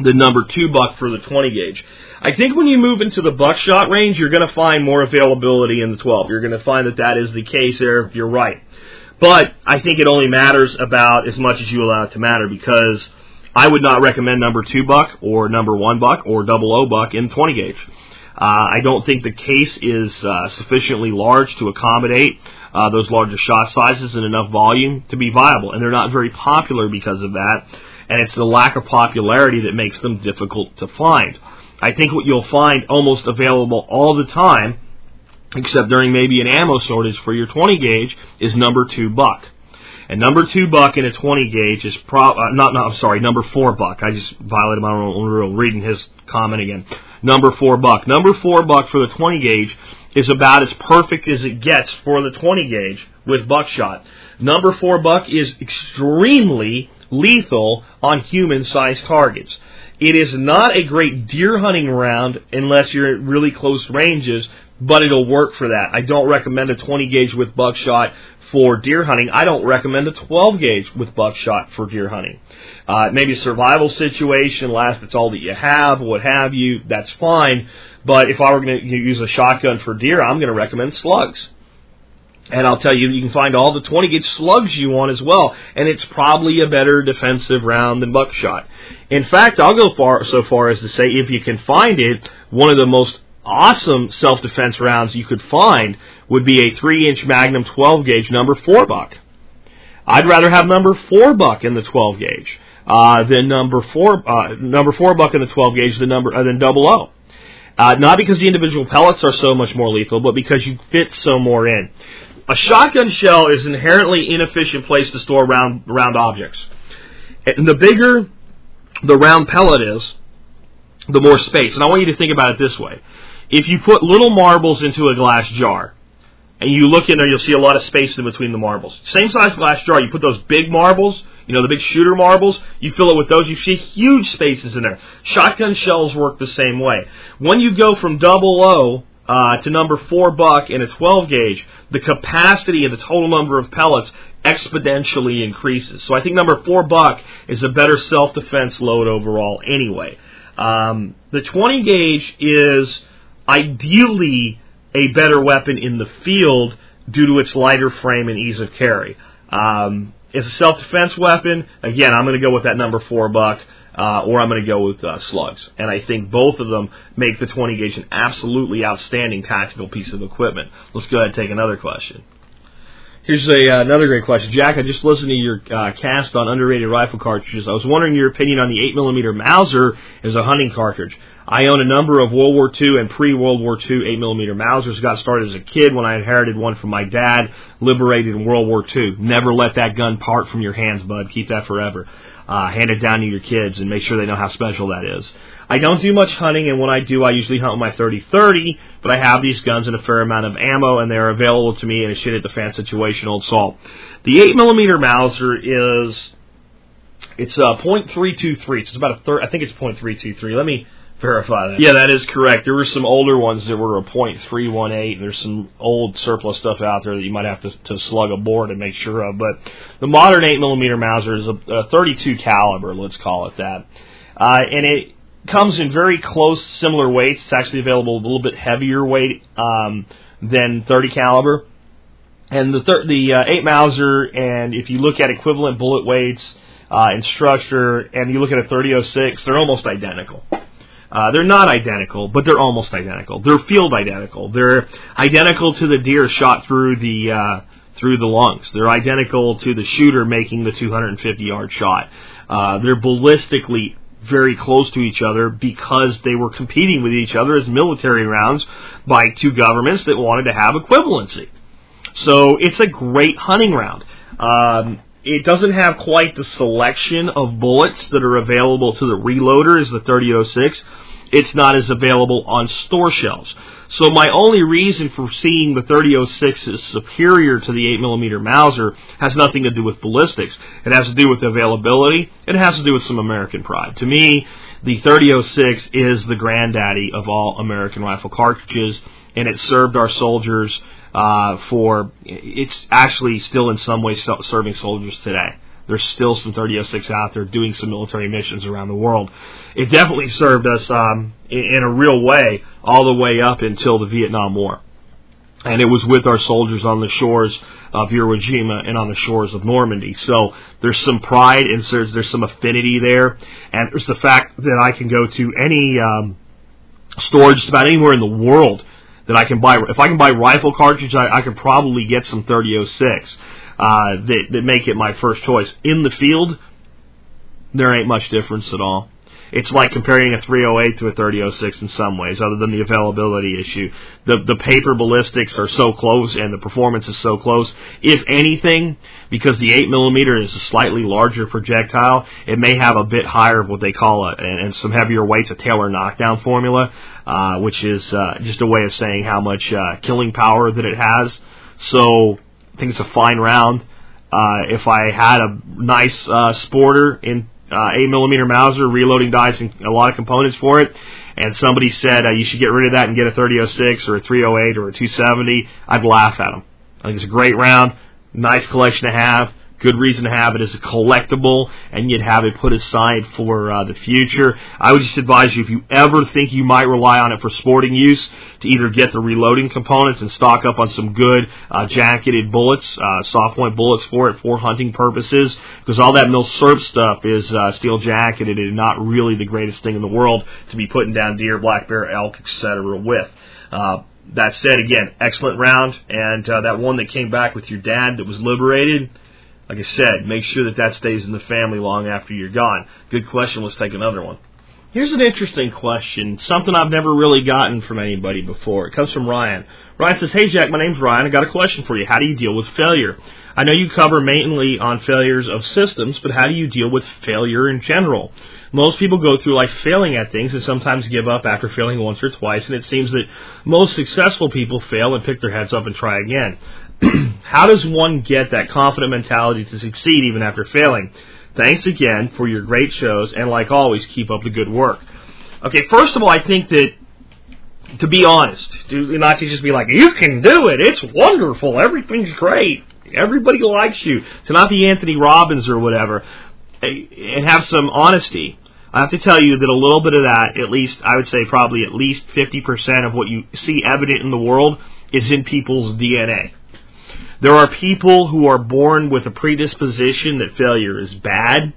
the number two buck for the 20 gauge. I think when you move into the buckshot range, you're going to find more availability in the 12. You're going to find that that is the case there. You're right. But I think it only matters about as much as you allow it to matter because I would not recommend number two buck or number one buck or double O buck in 20 gauge. Uh, I don't think the case is uh, sufficiently large to accommodate uh, those larger shot sizes and enough volume to be viable, and they're not very popular because of that. And it's the lack of popularity that makes them difficult to find. I think what you'll find almost available all the time except during maybe an ammo shortage for your 20 gauge, is number two buck. And number two buck in a 20 gauge is pro, uh, not, not, I'm sorry, number four buck. I just violated my own rule reading his comment again. Number four buck. Number four buck for the 20 gauge is about as perfect as it gets for the 20 gauge with buckshot. Number four buck is extremely lethal on human sized targets. It is not a great deer hunting round unless you're at really close ranges but it'll work for that. I don't recommend a 20 gauge with buckshot for deer hunting. I don't recommend a 12 gauge with buckshot for deer hunting. Uh, maybe a survival situation, last it's all that you have, what have you, that's fine. But if I were going to use a shotgun for deer, I'm going to recommend slugs. And I'll tell you, you can find all the 20 gauge slugs you want as well, and it's probably a better defensive round than buckshot. In fact, I'll go far so far as to say, if you can find it, one of the most awesome self-defense rounds you could find would be a 3-inch Magnum 12 gauge number 4 buck. I'd rather have number 4 buck in the 12 gauge uh, than number 4 uh, number 4 buck in the 12 gauge than number uh, than double O. Uh, not because the individual pellets are so much more lethal, but because you fit so more in. A shotgun shell is an inherently inefficient place to store round round objects. And the bigger the round pellet is, the more space. And I want you to think about it this way. If you put little marbles into a glass jar, and you look in there, you'll see a lot of space in between the marbles. Same size glass jar, you put those big marbles, you know, the big shooter marbles, you fill it with those, you see huge spaces in there. Shotgun shells work the same way. When you go from double O uh, to number four buck in a 12 gauge, the capacity of the total number of pellets exponentially increases. So I think number four buck is a better self-defense load overall anyway. Um, the 20 gauge is ideally a better weapon in the field due to its lighter frame and ease of carry. Um, it's a self-defense weapon. Again, I'm going to go with that number four buck, uh, or I'm going to go with uh, slugs. And I think both of them make the 20 gauge an absolutely outstanding tactical piece of equipment. Let's go ahead and take another question. Here's a, uh, another great question. Jack, I just listened to your uh, cast on underrated rifle cartridges. I was wondering your opinion on the 8mm Mauser as a hunting cartridge. I own a number of World War II and pre-World War II 8mm Mausers. Got started as a kid when I inherited one from my dad, liberated in World War II. Never let that gun part from your hands, bud. Keep that forever. Uh, hand it down to your kids and make sure they know how special that is. I don't do much hunting, and when I do, I usually hunt with my 30-30, but I have these guns and a fair amount of ammo, and they're available to me in a shit at the fan situation, old salt. The 8mm Mauser is, it's uh, .323, so it's about a third, I think it's .323. Let me verify that. Yeah, that is correct. There were some older ones that were a .318. There's some old surplus stuff out there that you might have to, to slug a bore to make sure of, but the modern 8mm Mauser is a, a 32 caliber, let's call it that. Uh, and it comes in very close, similar weights. It's actually available a little bit heavier weight um, than 30 caliber. And the thir- the uh, 8 Mauser, and if you look at equivalent bullet weights uh, and structure, and you look at a 3006, they're almost identical. Uh, they're not identical, but they're almost identical. They're field identical. They're identical to the deer shot through the uh, through the lungs. They're identical to the shooter making the 250 yard shot. Uh, they're ballistically very close to each other because they were competing with each other as military rounds by two governments that wanted to have equivalency. So it's a great hunting round. Um, it doesn't have quite the selection of bullets that are available to the reloader as the 3006. It's not as available on store shelves. So my only reason for seeing the 3006 is superior to the 8mm Mauser has nothing to do with ballistics. It has to do with availability. It has to do with some American pride. To me, the 3006 is the granddaddy of all American rifle cartridges, and it served our soldiers uh, for. It's actually still in some ways serving soldiers today. There's still some 3006 out there doing some military missions around the world. It definitely served us um, in, a real way all the way up until the Vietnam War. And it was with our soldiers on the shores of Iwo Jima and on the shores of Normandy. So there's some pride and there's, there's some affinity there. And there's the fact that I can go to any um, store just about anywhere in the world that I can buy. If I can buy rifle cartridges, I, I could probably get some 3006 uh, that, that make it my first choice. In the field, there ain't much difference at all. It's like comparing a 308 to a 3006 in some ways, other than the availability issue. The the paper ballistics are so close and the performance is so close. If anything, because the 8 millimeter is a slightly larger projectile, it may have a bit higher of what they call a and, and some heavier weights a Taylor knockdown formula, uh, which is uh, just a way of saying how much uh, killing power that it has. So I think it's a fine round. Uh, if I had a nice uh, sporter in uh, 8 millimeter Mauser, reloading dice and a lot of components for it, and somebody said uh, you should get rid of that and get a 3006 or a 308 or a 270, I'd laugh at them. I think it's a great round, nice collection to have good reason to have it as a collectible, and you'd have it put aside for uh, the future. I would just advise you if you ever think you might rely on it for sporting use, to either get the reloading components and stock up on some good uh, jacketed bullets, uh, soft point bullets for it for hunting purposes, because all that Milsurp stuff is uh, steel jacketed and not really the greatest thing in the world to be putting down deer, black bear, elk, etc. with. Uh, that said, again, excellent round, and uh, that one that came back with your dad that was liberated like I said, make sure that that stays in the family long after you're gone. Good question. Let's take another one. Here's an interesting question, something I've never really gotten from anybody before. It comes from Ryan. Ryan says, Hey Jack, my name's Ryan. I got a question for you. How do you deal with failure? I know you cover mainly on failures of systems, but how do you deal with failure in general? Most people go through life failing at things and sometimes give up after failing once or twice, and it seems that most successful people fail and pick their heads up and try again. how does one get that confident mentality to succeed even after failing? Thanks again for your great shows, and like always, keep up the good work. Okay, first of all, I think that to be honest, to not to just be like, you can do it, it's wonderful, everything's great, everybody likes you, to not be Anthony Robbins or whatever, eh, and have some honesty. I have to tell you that a little bit of that, at least, I would say probably at least 50% of what you see evident in the world is in people's DNA. There are people who are born with a predisposition that failure is bad.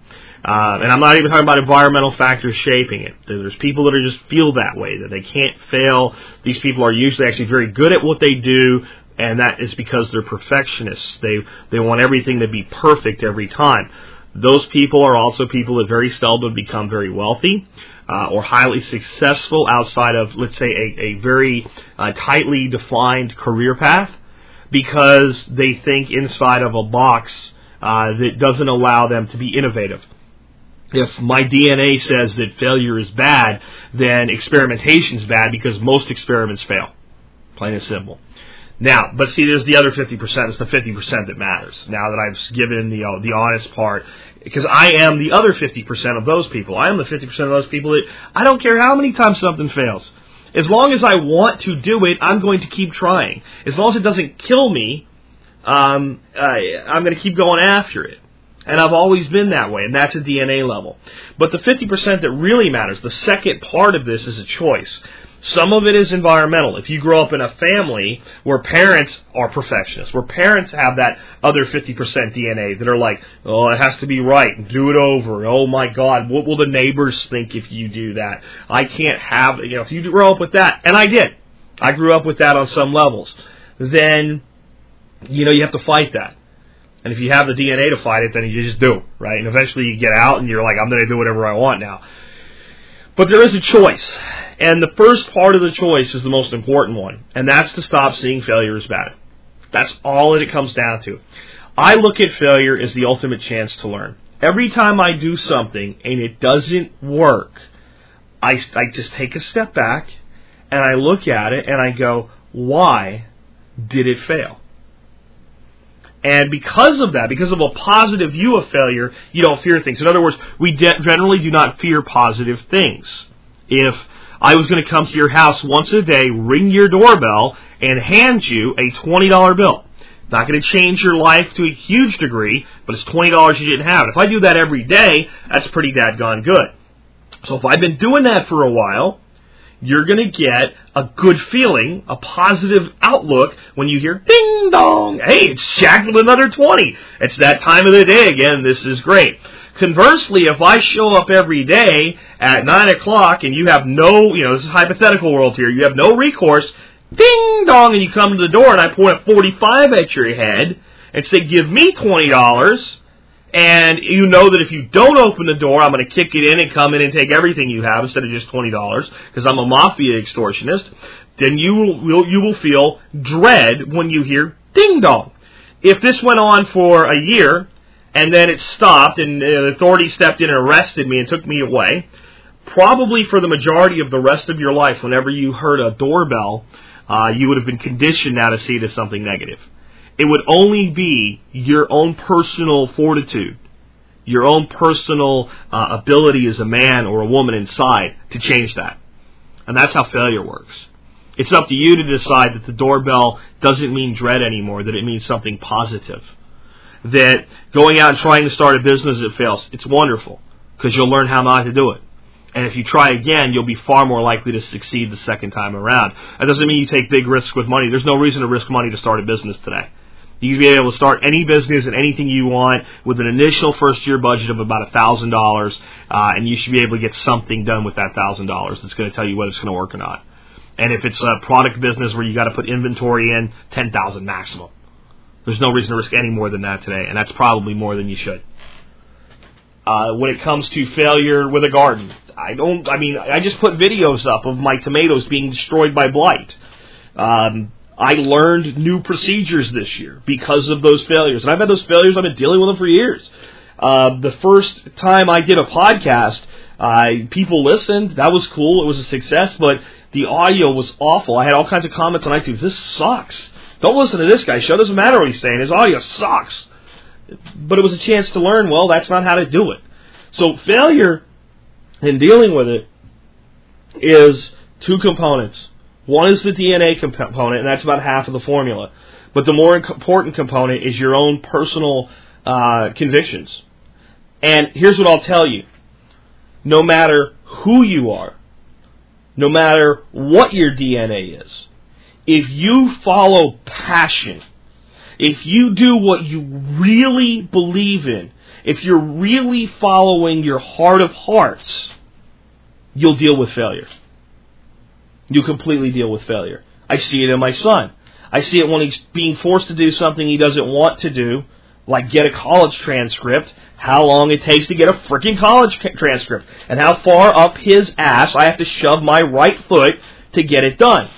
Uh, and I'm not even talking about environmental factors shaping it. There's people that are just feel that way, that they can't fail. These people are usually actually very good at what they do, and that is because they're perfectionists. They, they want everything to be perfect every time. Those people are also people that very seldom become very wealthy. Uh, or highly successful outside of, let's say, a, a very uh, tightly defined career path because they think inside of a box uh, that doesn't allow them to be innovative. If my DNA says that failure is bad, then experimentation is bad because most experiments fail. Plain and simple. Now, but see, there's the other 50%. It's the 50% that matters. Now that I've given the uh, the honest part, because I am the other 50% of those people. I am the 50% of those people that I don't care how many times something fails. As long as I want to do it, I'm going to keep trying. As long as it doesn't kill me, um, I, I'm going to keep going after it. And I've always been that way, and that's a DNA level. But the 50% that really matters, the second part of this is a choice. Some of it is environmental. If you grow up in a family where parents are perfectionists, where parents have that other 50% DNA that are like, oh, it has to be right, do it over. Oh my God, what will the neighbors think if you do that? I can't have, you know, if you grow up with that, and I did, I grew up with that on some levels, then, you know, you have to fight that. And if you have the DNA to fight it, then you just do, right? And eventually you get out and you're like, I'm going to do whatever I want now. But there is a choice. And the first part of the choice is the most important one, and that's to stop seeing failure as bad. That's all that it comes down to. I look at failure as the ultimate chance to learn. Every time I do something and it doesn't work, I, I just take a step back and I look at it and I go, why did it fail? And because of that, because of a positive view of failure, you don't fear things. In other words, we de- generally do not fear positive things. If I was going to come to your house once a day, ring your doorbell, and hand you a $20 bill. Not going to change your life to a huge degree, but it's $20 you didn't have. If I do that every day, that's pretty dadgone good. So if I've been doing that for a while, you're going to get a good feeling, a positive outlook when you hear ding dong. Hey, it's Jack with another 20. It's that time of the day again. This is great. Conversely, if I show up every day at 9 o'clock and you have no, you know, this is hypothetical world here, you have no recourse, ding dong, and you come to the door and I point a 45 at your head and say, give me $20, and you know that if you don't open the door, I'm going to kick it in and come in and take everything you have instead of just $20 because I'm a mafia extortionist, then you will, you will feel dread when you hear ding dong. If this went on for a year, and then it stopped, and the authorities stepped in and arrested me and took me away. Probably for the majority of the rest of your life, whenever you heard a doorbell, uh, you would have been conditioned now to see it as something negative. It would only be your own personal fortitude, your own personal uh, ability as a man or a woman inside to change that. And that's how failure works. It's up to you to decide that the doorbell doesn't mean dread anymore, that it means something positive that going out and trying to start a business that fails, it's wonderful because you'll learn how not to do it. And if you try again, you'll be far more likely to succeed the second time around. That doesn't mean you take big risks with money. There's no reason to risk money to start a business today. You can be able to start any business and anything you want with an initial first year budget of about a thousand dollars, uh, and you should be able to get something done with that thousand dollars that's going to tell you whether it's going to work or not. And if it's a product business where you got to put inventory in, ten thousand maximum. There's no reason to risk any more than that today, and that's probably more than you should. Uh, when it comes to failure with a garden, I don't. I mean, I just put videos up of my tomatoes being destroyed by blight. Um, I learned new procedures this year because of those failures, and I've had those failures. I've been dealing with them for years. Uh, the first time I did a podcast, uh, people listened. That was cool. It was a success, but the audio was awful. I had all kinds of comments on iTunes. This sucks. Don't listen to this guy. Show It doesn't matter what he's saying. His audio sucks. But it was a chance to learn. Well, that's not how to do it. So failure in dealing with it is two components. One is the DNA component, and that's about half of the formula. But the more important component is your own personal uh, convictions. And here's what I'll tell you no matter who you are, no matter what your DNA is, if you follow passion, if you do what you really believe in, if you're really following your heart of hearts, you'll deal with failure. You'll completely deal with failure. I see it in my son. I see it when he's being forced to do something he doesn't want to do, like get a college transcript, how long it takes to get a freaking college transcript, and how far up his ass I have to shove my right foot to get it done.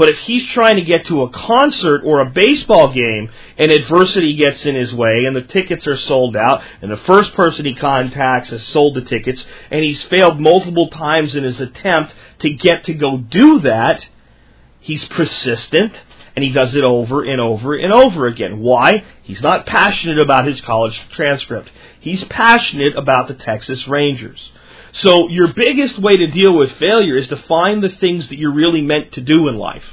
But if he's trying to get to a concert or a baseball game and adversity gets in his way and the tickets are sold out and the first person he contacts has sold the tickets and he's failed multiple times in his attempt to get to go do that, he's persistent and he does it over and over and over again. Why? He's not passionate about his college transcript. He's passionate about the Texas Rangers. So your biggest way to deal with failure is to find the things that you're really meant to do in life.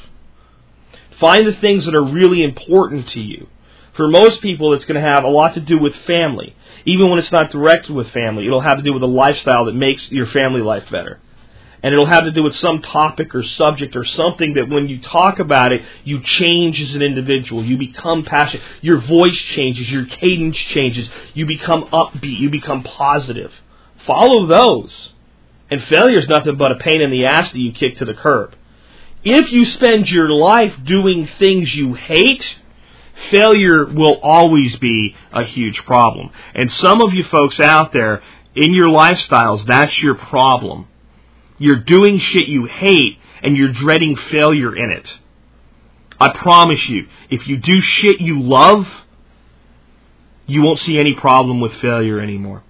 Find the things that are really important to you. For most people, it's going to have a lot to do with family. Even when it's not directed with family, it'll have to do with a lifestyle that makes your family life better. And it'll have to do with some topic or subject or something that when you talk about it, you change as an individual. You become passionate. Your voice changes. Your cadence changes. You become upbeat. You become positive. Follow those. And failure is nothing but a pain in the ass that you kick to the curb. If you spend your life doing things you hate, failure will always be a huge problem. And some of you folks out there, in your lifestyles, that's your problem. You're doing shit you hate and you're dreading failure in it. I promise you, if you do shit you love, you won't see any problem with failure anymore.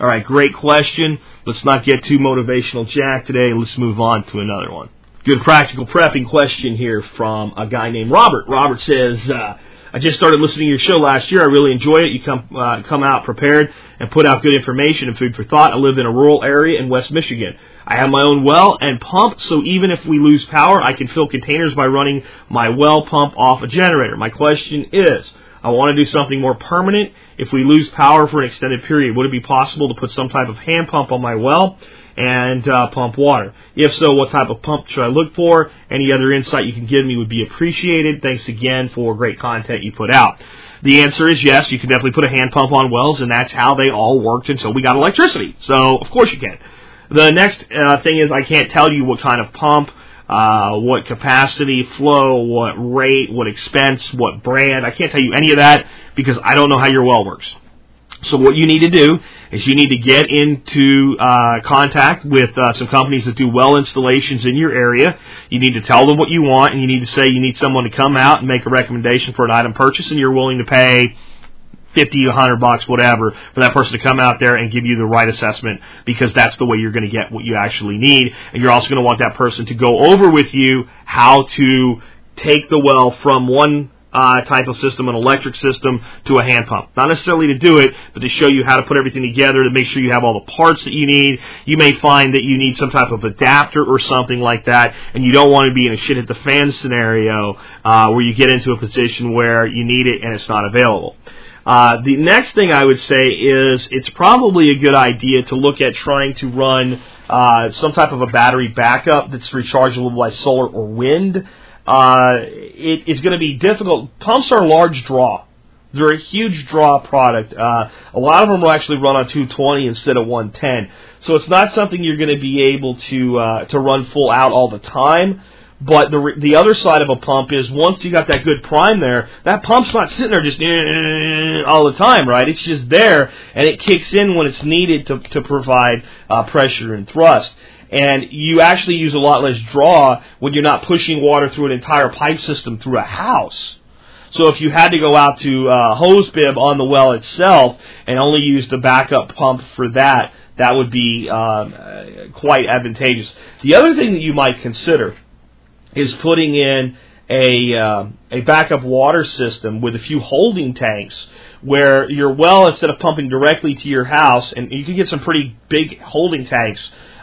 All right, great question. Let's not get too motivational jack today. Let's move on to another one. Good practical prepping question here from a guy named Robert. Robert says, uh, I just started listening to your show last year. I really enjoy it. You come uh, come out prepared and put out good information and food for thought. I live in a rural area in West Michigan. I have my own well and pump, so even if we lose power, I can fill containers by running my well pump off a generator. My question is, I want to do something more permanent. If we lose power for an extended period, would it be possible to put some type of hand pump on my well and uh, pump water? If so, what type of pump should I look for? Any other insight you can give me would be appreciated. Thanks again for great content you put out. The answer is yes, you can definitely put a hand pump on wells, and that's how they all worked until we got electricity. So, of course you can. The next uh, thing is I can't tell you what kind of pump uh, what capacity, flow, what rate, what expense, what brand. I can't tell you any of that because I don't know how your well works. So what you need to do is you need to get into uh, contact with uh, some companies that do well installations in your area. You need to tell them what you want, and you need to say you need someone to come out and make a recommendation for an item purchase, and you're willing to pay fifty, a hundred bucks, whatever, for that person to come out there and give you the right assessment because that's the way you're going to get what you actually need. And you're also going to want that person to go over with you how to take the well from one uh, type of system, an electric system, to a hand pump. Not necessarily to do it, but to show you how to put everything together to make sure you have all the parts that you need. You may find that you need some type of adapter or something like that, and you don't want to be in a shit at the fan scenario uh, where you get into a position where you need it and it's not available. Uh, the next thing I would say is it's probably a good idea to look at trying to run uh, some type of a battery backup that's rechargeable by solar or wind. Uh, it, it's going to be difficult. Pumps are a large draw. They're a huge draw product. Uh, a lot of them will actually run on 220 instead of 110. So it's not something you're going to be able to uh, to run full out all the time. But the the other side of a pump is once you got that good prime there, that pump's not sitting there just all the time, right? It's just there and it kicks in when it's needed to to provide uh, pressure and thrust. And you actually use a lot less draw when you're not pushing water through an entire pipe system through a house. So if you had to go out to uh, hose bib on the well itself and only use the backup pump for that, that would be um, uh, quite advantageous. The other thing that you might consider is putting in a uh, a backup water system with a few holding tanks where your well instead of pumping directly to your house and you can get some pretty big holding tanks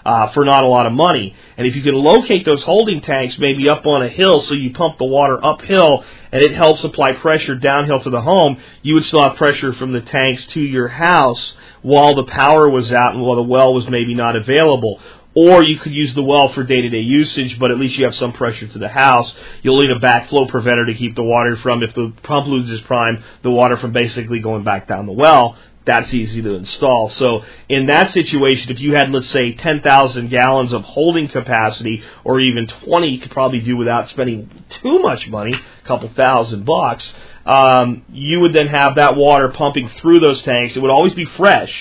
uh, for not a lot of money. And if you can locate those holding tanks maybe up on a hill so you pump the water uphill and it helps apply pressure downhill to the home, you would still have pressure from the tanks to your house while the power was out and while the well was maybe not available. Or you could use the well for day-to-day usage, but at least you have some pressure to the house. You'll need a backflow preventer to keep the water from, if the pump loses prime, the water from basically going back down the well that's easy to install. So in that situation, if you had, let's say, 10,000 gallons of holding capacity, or even 20, you could probably do without spending too much money, a couple thousand bucks. Um, you would then have that water pumping through those tanks. It would always be fresh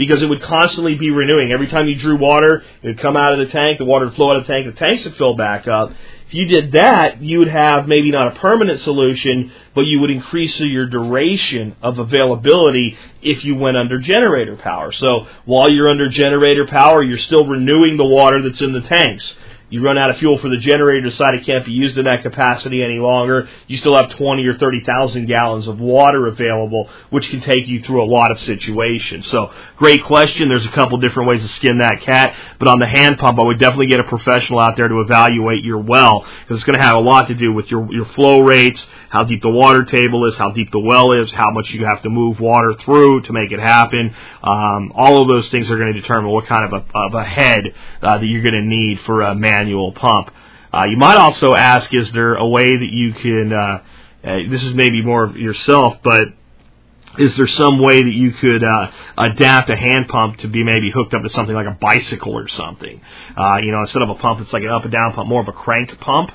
because it would constantly be renewing. Every time you drew water, it would come out of the tank, the water would flow out of the tank, the tanks would fill back up. If you did that, you would have maybe not a permanent solution, but you would increase your duration of availability if you went under generator power. So while you're under generator power, you're still renewing the water that's in the tanks. You run out of fuel for the generator, decide it can't be used in that capacity any longer. You still have 20 or 30,000 gallons of water available, which can take you through a lot of situations. So, great question. There's a couple different ways to skin that cat, but on the hand pump, I would definitely get a professional out there to evaluate your well, because it's going to have a lot to do with your, your flow rates, how deep the water table is, how deep the well is, how much you have to move water through to make it happen. Um, all of those things are going to determine what kind of a, of a head uh, that you're going to need for a manual pump. Uh, you might also ask, is there a way that you can, uh, uh, this is maybe more of yourself, but is there some way that you could uh, adapt a hand pump to be maybe hooked up to something like a bicycle or something? Uh, you know, instead of a pump, it's like an up and down pump, more of a crank pump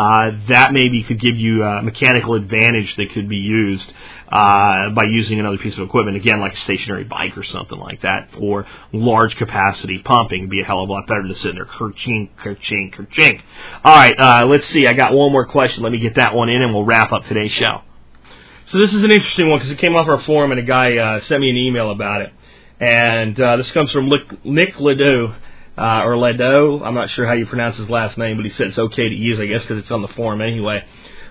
uh, that maybe could give you a mechanical advantage that could be used uh, by using another piece of equipment, again, like a stationary bike or something like that for large capacity pumping. It'd be a hell of a lot better than sitting there kerchink, kerchink, kerchink. All right, uh, let's see. I got one more question. Let me get that one in, and we'll wrap up today's show. So this is an interesting one because it came off our forum, and a guy uh, sent me an email about it. And uh, this comes from Nick Ledoux uh, or Ledo. I'm not sure how you pronounce his last name, but he said it's okay to use, I guess, because it's on the forum anyway.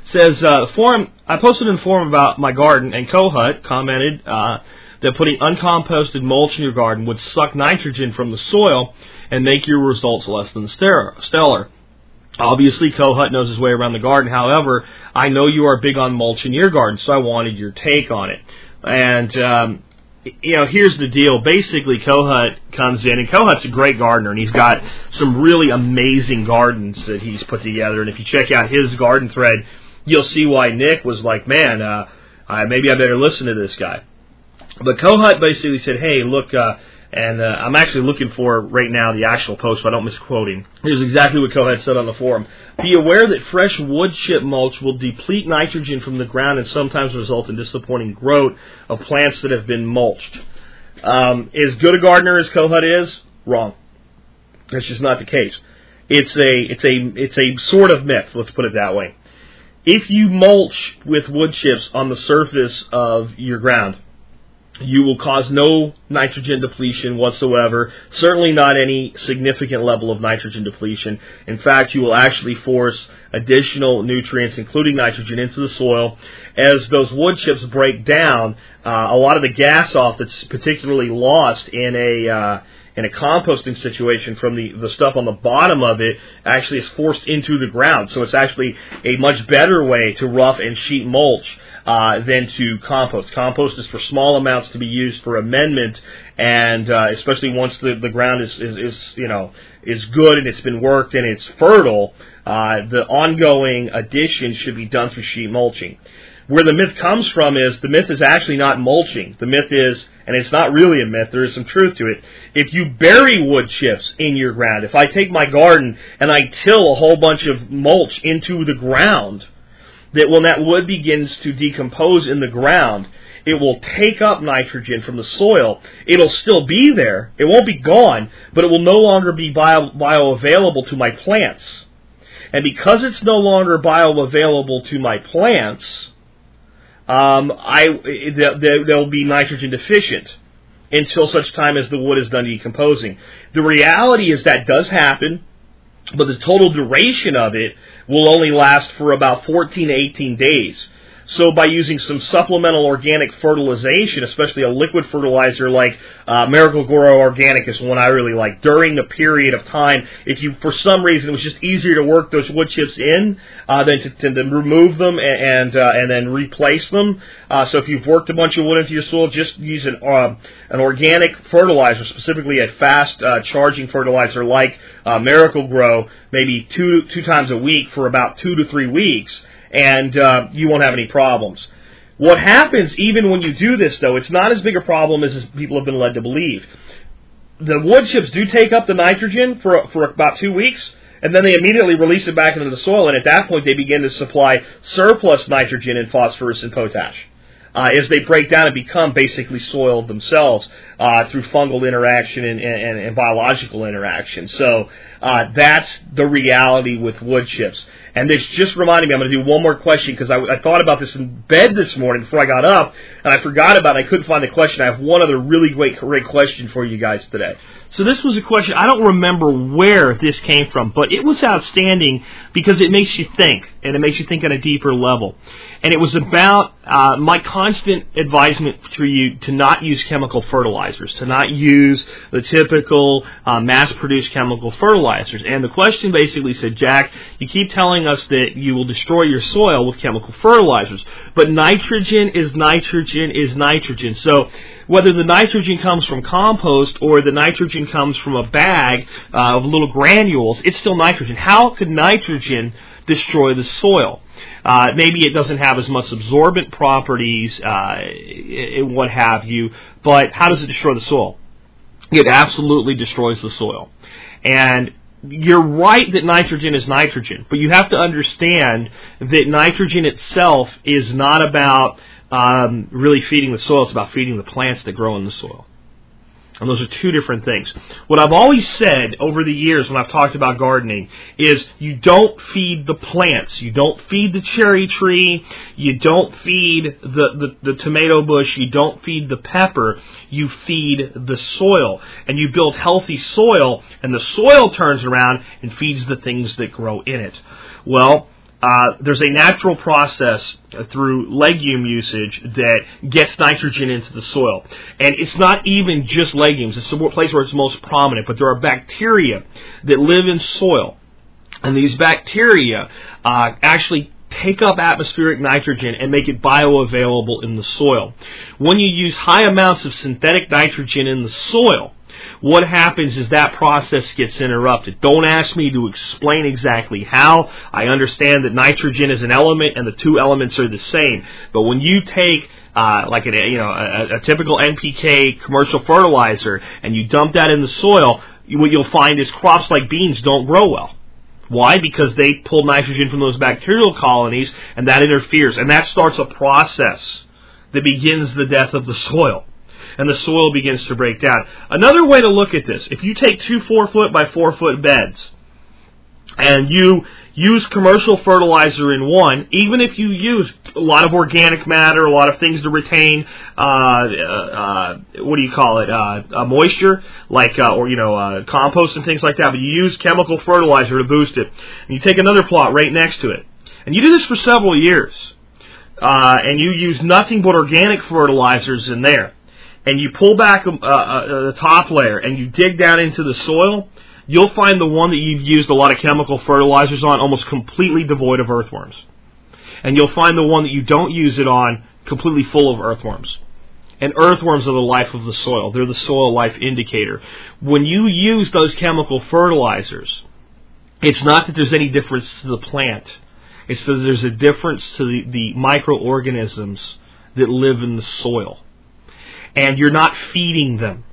Says uh, forum. I posted in forum about my garden, and Kohut commented uh, that putting uncomposted mulch in your garden would suck nitrogen from the soil and make your results less than stellar. Obviously, Kohut knows his way around the garden. However, I know you are big on mulch in your garden, so I wanted your take on it. And um, you know, here's the deal. Basically, Kohut comes in, and Kohut's a great gardener, and he's got some really amazing gardens that he's put together. And if you check out his garden thread, you'll see why Nick was like, man, uh, uh, maybe I better listen to this guy. But Kohut basically said, hey, look, uh, and uh, I'm actually looking for right now the actual post, so I don't misquote him. Here's exactly what Kohut said on the forum. Be aware that fresh wood chip mulch will deplete nitrogen from the ground and sometimes result in disappointing growth of plants that have been mulched. Um, as good a gardener as Kohut is, wrong. That's just not the case. It's a it's a it's a sort of myth. Let's put it that way. If you mulch with wood chips on the surface of your ground, you will cause no nitrogen depletion whatsoever, certainly not any significant level of nitrogen depletion. In fact, you will actually force additional nutrients, including nitrogen, into the soil. As those wood chips break down, uh, a lot of the gas off that's particularly lost in a uh, in a composting situation from the, the stuff on the bottom of it actually is forced into the ground. So it's actually a much better way to rough and sheet mulch uh, than to compost. Compost is for small amounts to be used for amendment, and uh, especially once the, the ground is, is, is you know is good and it's been worked and it's fertile, uh, the ongoing addition should be done through sheet mulching. Where the myth comes from is the myth is actually not mulching. The myth is, and it's not really a myth, there is some truth to it. If you bury wood chips in your ground, if I take my garden and I till a whole bunch of mulch into the ground, that when that wood begins to decompose in the ground, it will take up nitrogen from the soil. It'll still be there. It won't be gone, but it will no longer be bio, bioavailable to my plants. And because it's no longer bioavailable to my plants, um, I they'll be nitrogen deficient until such time as the wood is done decomposing. The reality is that does happen, but the total duration of it will only last for about 14 to 18 days. So by using some supplemental organic fertilization, especially a liquid fertilizer like uh, Miracle-Gro Organic is one I really like. During the period of time, if you for some reason it was just easier to work those wood chips in uh, than to, to, to remove them and and, uh, and then replace them. Uh, so if you've worked a bunch of wood into your soil, just use an uh, an organic fertilizer, specifically a fast uh, charging fertilizer like uh, Miracle-Gro, maybe two two times a week for about two to three weeks and uh, you won't have any problems. What happens even when you do this, though, it's not as big a problem as people have been led to believe. The wood chips do take up the nitrogen for for about two weeks, and then they immediately release it back into the soil, and at that point they begin to supply surplus nitrogen and phosphorus and potash. Uh, as they break down and become basically soil themselves uh, through fungal interaction and, and, and biological interaction. So uh, that's the reality with wood chips. And this just reminded me, I'm going to do one more question because I, I, thought about this in bed this morning before I got up, and I forgot about it. I couldn't find the question. I have one other really great, great question for you guys today. So this was a question, I don't remember where this came from, but it was outstanding because it makes you think, and it makes you think on a deeper level. And it was about uh, my constant advisement to you to not use chemical fertilizers, to not use the typical uh, mass-produced chemical fertilizers. And the question basically said, Jack, you keep telling us that you will destroy your soil with chemical fertilizers, but nitrogen is nitrogen is nitrogen. So whether the nitrogen comes from compost or the nitrogen comes from a bag uh, of little granules, it's still nitrogen. How could nitrogen destroy the soil? Uh, maybe it doesn't have as much absorbent properties, uh, what have you, but how does it destroy the soil? It absolutely destroys the soil. And you're right that nitrogen is nitrogen, but you have to understand that nitrogen itself is not about um, really feeding the soil. It's about feeding the plants that grow in the soil. And those are two different things. What I've always said over the years when I've talked about gardening is you don't feed the plants. You don't feed the cherry tree. You don't feed the, the, the tomato bush. You don't feed the pepper. You feed the soil. And you build healthy soil, and the soil turns around and feeds the things that grow in it. Well, uh, there's a natural process through legume usage that gets nitrogen into the soil. And it's not even just legumes, it's the place where it's most prominent, but there are bacteria that live in soil. And these bacteria uh, actually take up atmospheric nitrogen and make it bioavailable in the soil. When you use high amounts of synthetic nitrogen in the soil, what happens is that process gets interrupted. Don't ask me to explain exactly how. I understand that nitrogen is an element and the two elements are the same. But when you take uh, like a you know a, a typical NPK commercial fertilizer and you dump that in the soil, what you'll find is crops like beans don't grow well. Why? Because they pull nitrogen from those bacterial colonies and that interferes. And that starts a process that begins the death of the soil and the soil begins to break down. Another way to look at this, if you take two four foot by four foot beds and you use commercial fertilizer in one, even if you use a lot of organic matter, a lot of things to retain, uh, uh, what do you call it, uh, moisture, like, uh, or, you know, uh, compost and things like that, but you use chemical fertilizer to boost it. And you take another plot right next to it. And you do this for several years. Uh, and you use nothing but organic fertilizers in there and you pull back uh, uh, the top layer and you dig down into the soil, you'll find the one that you've used a lot of chemical fertilizers on almost completely devoid of earthworms. And you'll find the one that you don't use it on completely full of earthworms. And earthworms are the life of the soil. They're the soil life indicator. When you use those chemical fertilizers, it's not that there's any difference to the plant. It's that there's a difference to the, the microorganisms that live in the soil. And you're not feeding them.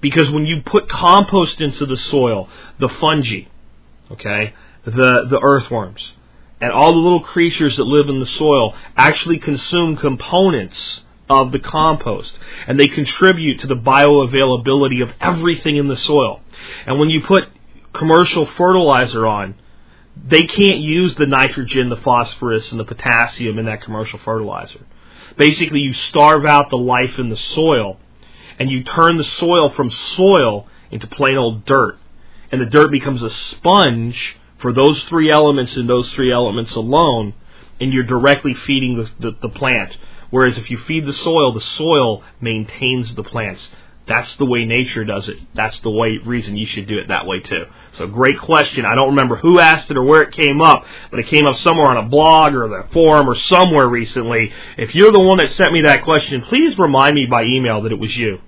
Because when you put compost into the soil, the fungi, okay, the, the earthworms, and all the little creatures that live in the soil actually consume components of the compost and they contribute to the bioavailability of everything in the soil. And when you put commercial fertilizer on, they can't use the nitrogen, the phosphorus, and the potassium in that commercial fertilizer. Basically, you starve out the life in the soil and you turn the soil from soil into plain old dirt. And the dirt becomes a sponge for those three elements and those three elements alone, and you're directly feeding the, the, the plant. Whereas if you feed the soil, the soil maintains the plants. That's the way nature does it. That's the way reason you should do it that way too. So great question. I don't remember who asked it or where it came up, but it came up somewhere on a blog or the forum or somewhere recently. If you're the one that sent me that question, please remind me by email that it was you.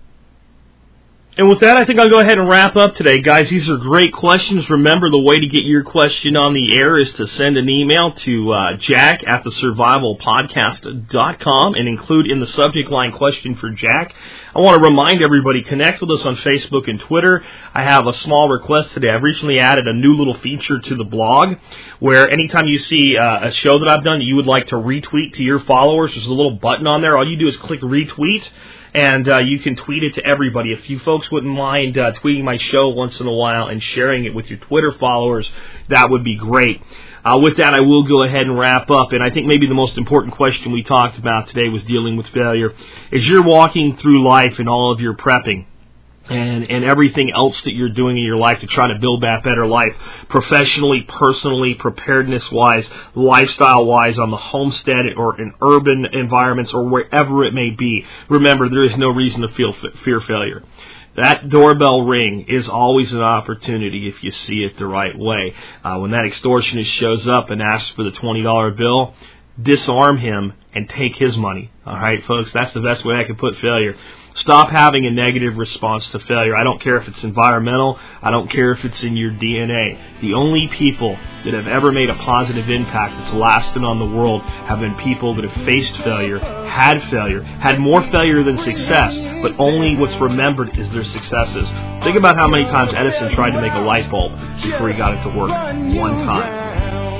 And with that, I think I'll go ahead and wrap up today. Guys, these are great questions. Remember, the way to get your question on the air is to send an email to uh, jack at the survivalpodcast.com and include in the subject line question for Jack. I want to remind everybody, connect with us on Facebook and Twitter. I have a small request today. I've recently added a new little feature to the blog where anytime you see uh, a show that I've done that you would like to retweet to your followers, there's a little button on there. All you do is click retweet and uh, you can tweet it to everybody. If you folks wouldn't mind uh, tweeting my show once in a while and sharing it with your Twitter followers, that would be great. Uh, with that, I will go ahead and wrap up. And I think maybe the most important question we talked about today was dealing with failure. As you're walking through life and all of your prepping, and and everything else that you're doing in your life to try to build that better life professionally personally preparedness wise lifestyle wise on the homestead or in urban environments or wherever it may be remember there is no reason to feel fear failure that doorbell ring is always an opportunity if you see it the right way. Uh, when that extortionist shows up and asks for the $20 bill, disarm him and take his money. All right, folks, that's the best way I can put failure. Stop having a negative response to failure. I don't care if it's environmental. I don't care if it's in your DNA. The only people that have ever made a positive impact that's lasted on the world have been people that have faced failure, had failure, had more failure than success, but only what's remembered is their successes. Think about how many times Edison tried to make a light bulb before he got it to work. One time.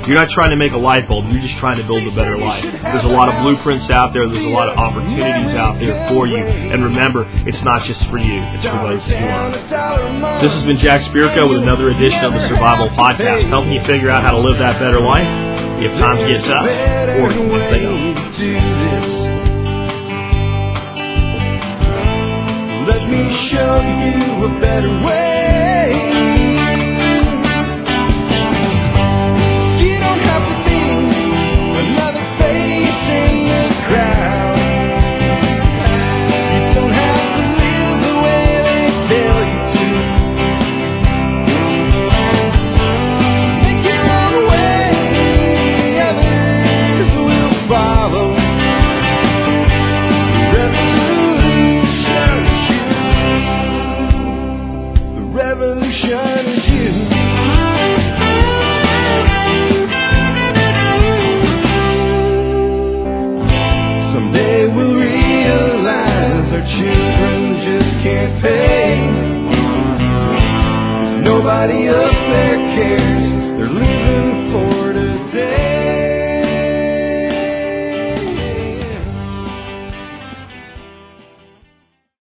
You're not trying to make a light bulb. You're just trying to build a better life. There's a lot of blueprints out there. There's a lot of opportunities out there for you. And remember, it's not just for you. It's for those who are. This has been Jack Spirko with another edition of the Survival Podcast, helping you figure out how to live that better life if times get tough or if they don't. Let me show you a better way.